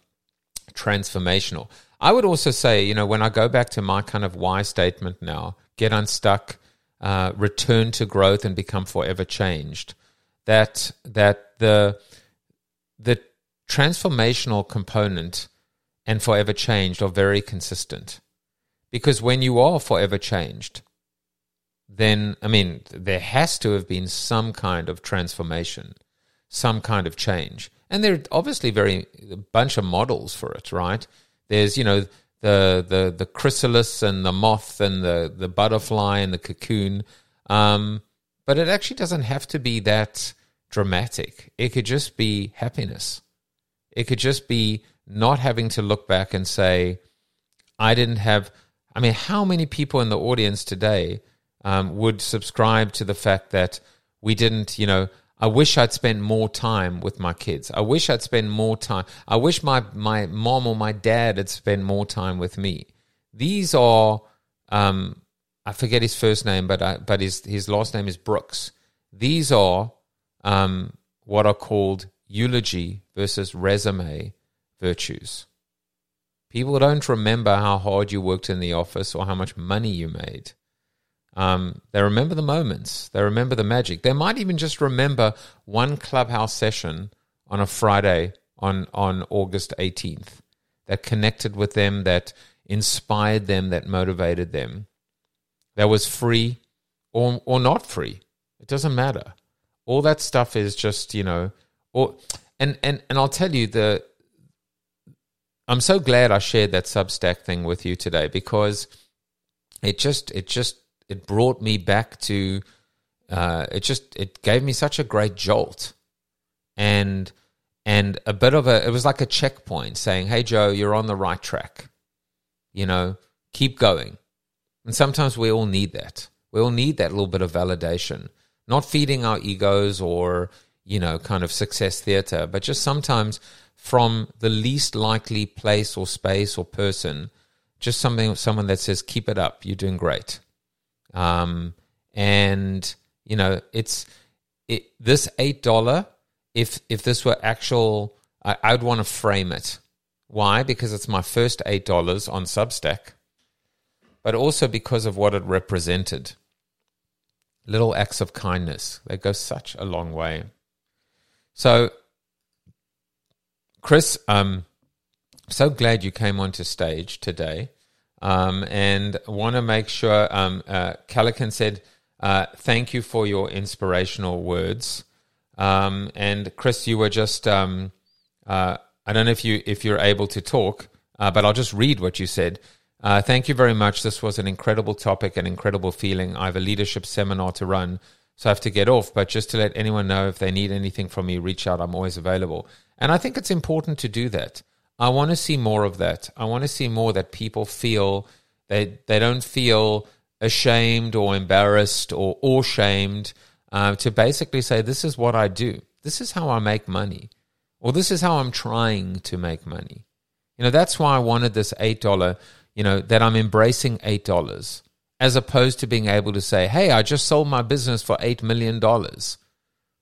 transformational. I would also say, you know, when I go back to my kind of why statement now, get unstuck, uh, return to growth and become forever changed, that, that the, the transformational component and forever changed are very consistent. Because when you are forever changed, then, I mean, there has to have been some kind of transformation, some kind of change. And there are obviously very a bunch of models for it, right? There's, you know, the the the chrysalis and the moth and the the butterfly and the cocoon. Um, but it actually doesn't have to be that dramatic. It could just be happiness. It could just be not having to look back and say, I didn't have. I mean, how many people in the audience today um, would subscribe to the fact that we didn't, you know, I wish I'd spent more time with my kids. I wish I'd spent more time. I wish my, my mom or my dad had spent more time with me. These are, um, I forget his first name, but I, but his his last name is Brooks. These are um, what are called eulogy versus resume virtues. People don't remember how hard you worked in the office or how much money you made. Um, they remember the moments. They remember the magic. They might even just remember one clubhouse session on a Friday on, on August 18th that connected with them, that inspired them, that motivated them, that was free or, or not free. It doesn't matter. All that stuff is just, you know, or, and, and, and I'll tell you the, I'm so glad I shared that Substack thing with you today because it just it just it brought me back to uh, it just it gave me such a great jolt. And and a bit of a it was like a checkpoint saying hey Joe you're on the right track. You know keep going. And sometimes we all need that. We all need that little bit of validation. Not feeding our egos or you know kind of success theater but just sometimes from the least likely place or space or person, just something someone that says, "Keep it up, you're doing great." Um, and you know, it's it, this eight dollar. If if this were actual, I, I'd want to frame it. Why? Because it's my first eight dollars on Substack, but also because of what it represented. Little acts of kindness they go such a long way. So Chris, um, so glad you came onto stage today. Um, and want to make sure, um, uh, Calican said, uh, thank you for your inspirational words. Um, and Chris, you were just, um, uh, I don't know if you if you're able to talk, uh, but I'll just read what you said. Uh, thank you very much. This was an incredible topic, an incredible feeling. I have a leadership seminar to run, so I have to get off. But just to let anyone know, if they need anything from me, reach out. I'm always available. And I think it's important to do that. I want to see more of that. I want to see more that people feel they they don't feel ashamed or embarrassed or or shamed uh, to basically say this is what I do. This is how I make money, or this is how I'm trying to make money. You know that's why I wanted this eight dollar. You know that I'm embracing eight dollars as opposed to being able to say, "Hey, I just sold my business for eight million dollars."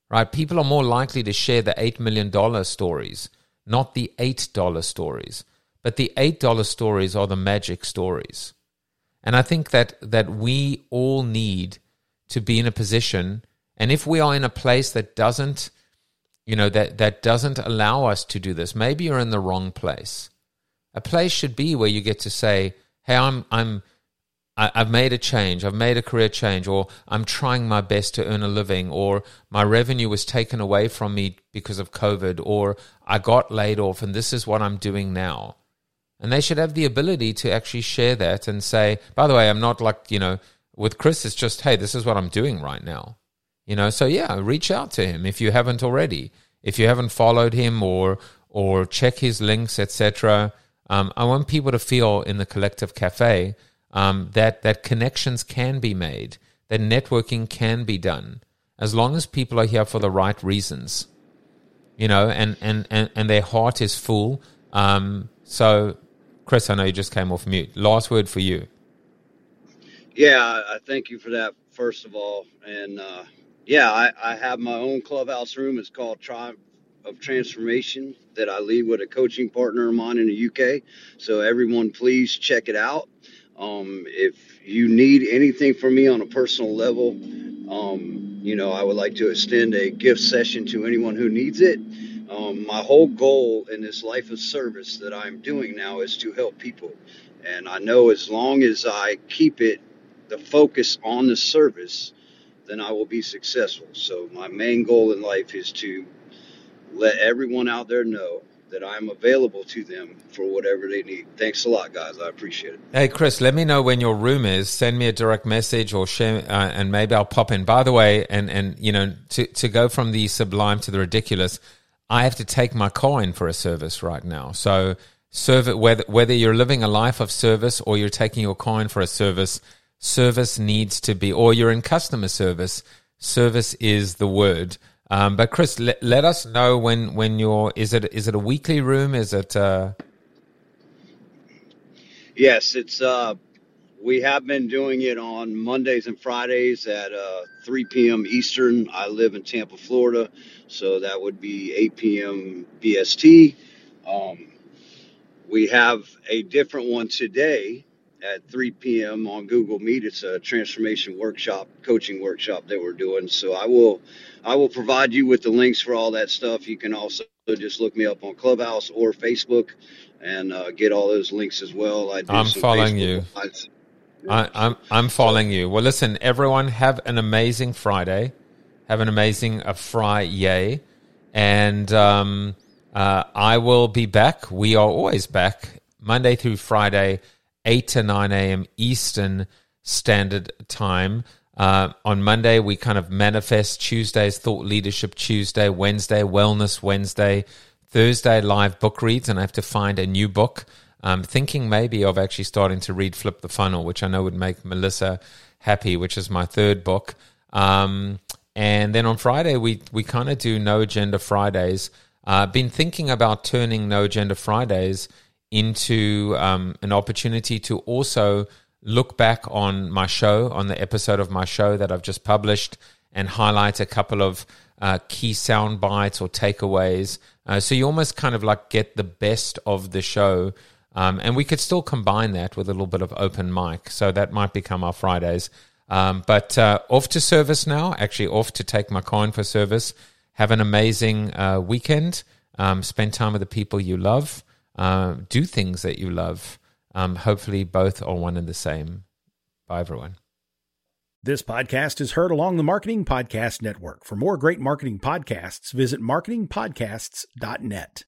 Right? People are more likely to share the eight million dollar stories not the $8 stories. But the $8 stories are the magic stories. And I think that, that we all need to be in a position, and if we are in a place that doesn't, you know, that, that doesn't allow us to do this, maybe you're in the wrong place. A place should be where you get to say, hey, I'm, I'm, I, have made a change, I've made a career change, or I'm trying my best to earn a living, or my revenue was taken away from me because of COVID, or I got laid off and this is what I'm doing now. And they should have the ability to actually share that and say, by the way, I'm not like, you know, with Chris, it's just, hey, this is what I'm doing right now. You know, so yeah, reach out to him if you haven't already. If you haven't followed him or or check his links, etc. Um, I want people to feel in the collective cafe um, that that connections can be made, that networking can be done, as long as people are here for the right reasons, you know, and and and, and their heart is full. Um, so, Chris, I know you just came off mute. Last word for you. Yeah, I thank you for that. First of all, and uh, yeah, I, I have my own clubhouse room. It's called Tribe of Transformation that I lead with a coaching partner of mine in the UK. So everyone, please check it out. Um, if you need anything from me on a personal level, um, you know, I would like to extend a gift session to anyone who needs it. Um, my whole goal in this life of service that I'm doing now is to help people. And I know as long as I keep it, the focus on the service, then I will be successful. So my main goal in life is to let everyone out there know that I'm available to them for whatever they need. Thanks a lot, guys. I appreciate it. Hey, Chris, let me know when your room is. Send me a direct message or share, uh, and maybe I'll pop in. By the way, and and you know, to to go from the sublime to the ridiculous, I have to take my coin for a service right now. So, serve it whether whether you're living a life of service or you're taking your coin for a service, service needs to be, or you're in customer service. Service is the word. Um, but Chris, let, let us know when when you're. Is it is it a weekly room? Is it? Uh... Yes, it's. Uh, we have been doing it on Mondays and Fridays at uh, 3 p.m. Eastern. I live in Tampa, Florida, so that would be 8 p.m. BST. Um, we have a different one today at 3 p.m. on Google Meet. It's a transformation workshop, coaching workshop that we're doing. So I will, I will provide you with the links for all that stuff. You can also just look me up on Clubhouse or Facebook and uh, get all those links as well. I am following Facebook you. I, I'm I'm following you. Well, listen, everyone, have an amazing Friday. Have an amazing uh, Friday, and um, uh, I will be back. We are always back Monday through Friday 8 to 9 a.m. Eastern Standard Time. Uh, on Monday, we kind of manifest. Tuesday's Thought Leadership Tuesday. Wednesday, Wellness Wednesday. Thursday, live book reads, and I have to find a new book. I'm thinking maybe of actually starting to read Flip the Funnel, which I know would make Melissa happy, which is my third book. Um, and then on Friday, we, we kind of do No Agenda Fridays. I've uh, been thinking about turning No Agenda Fridays into um, an opportunity to also look back on my show, on the episode of my show that I've just published, and highlight a couple of uh, key sound bites or takeaways. Uh, so you almost kind of like get the best of the show. Um, and we could still combine that with a little bit of open mic. So that might become our Fridays. Um, but uh, off to service now, actually, off to take my coin for service. Have an amazing uh, weekend. Um, spend time with the people you love. Uh, do things that you love. Um, hopefully, both are one and the same. Bye, everyone. This podcast is heard along the Marketing Podcast Network. For more great marketing podcasts, visit marketingpodcasts.net.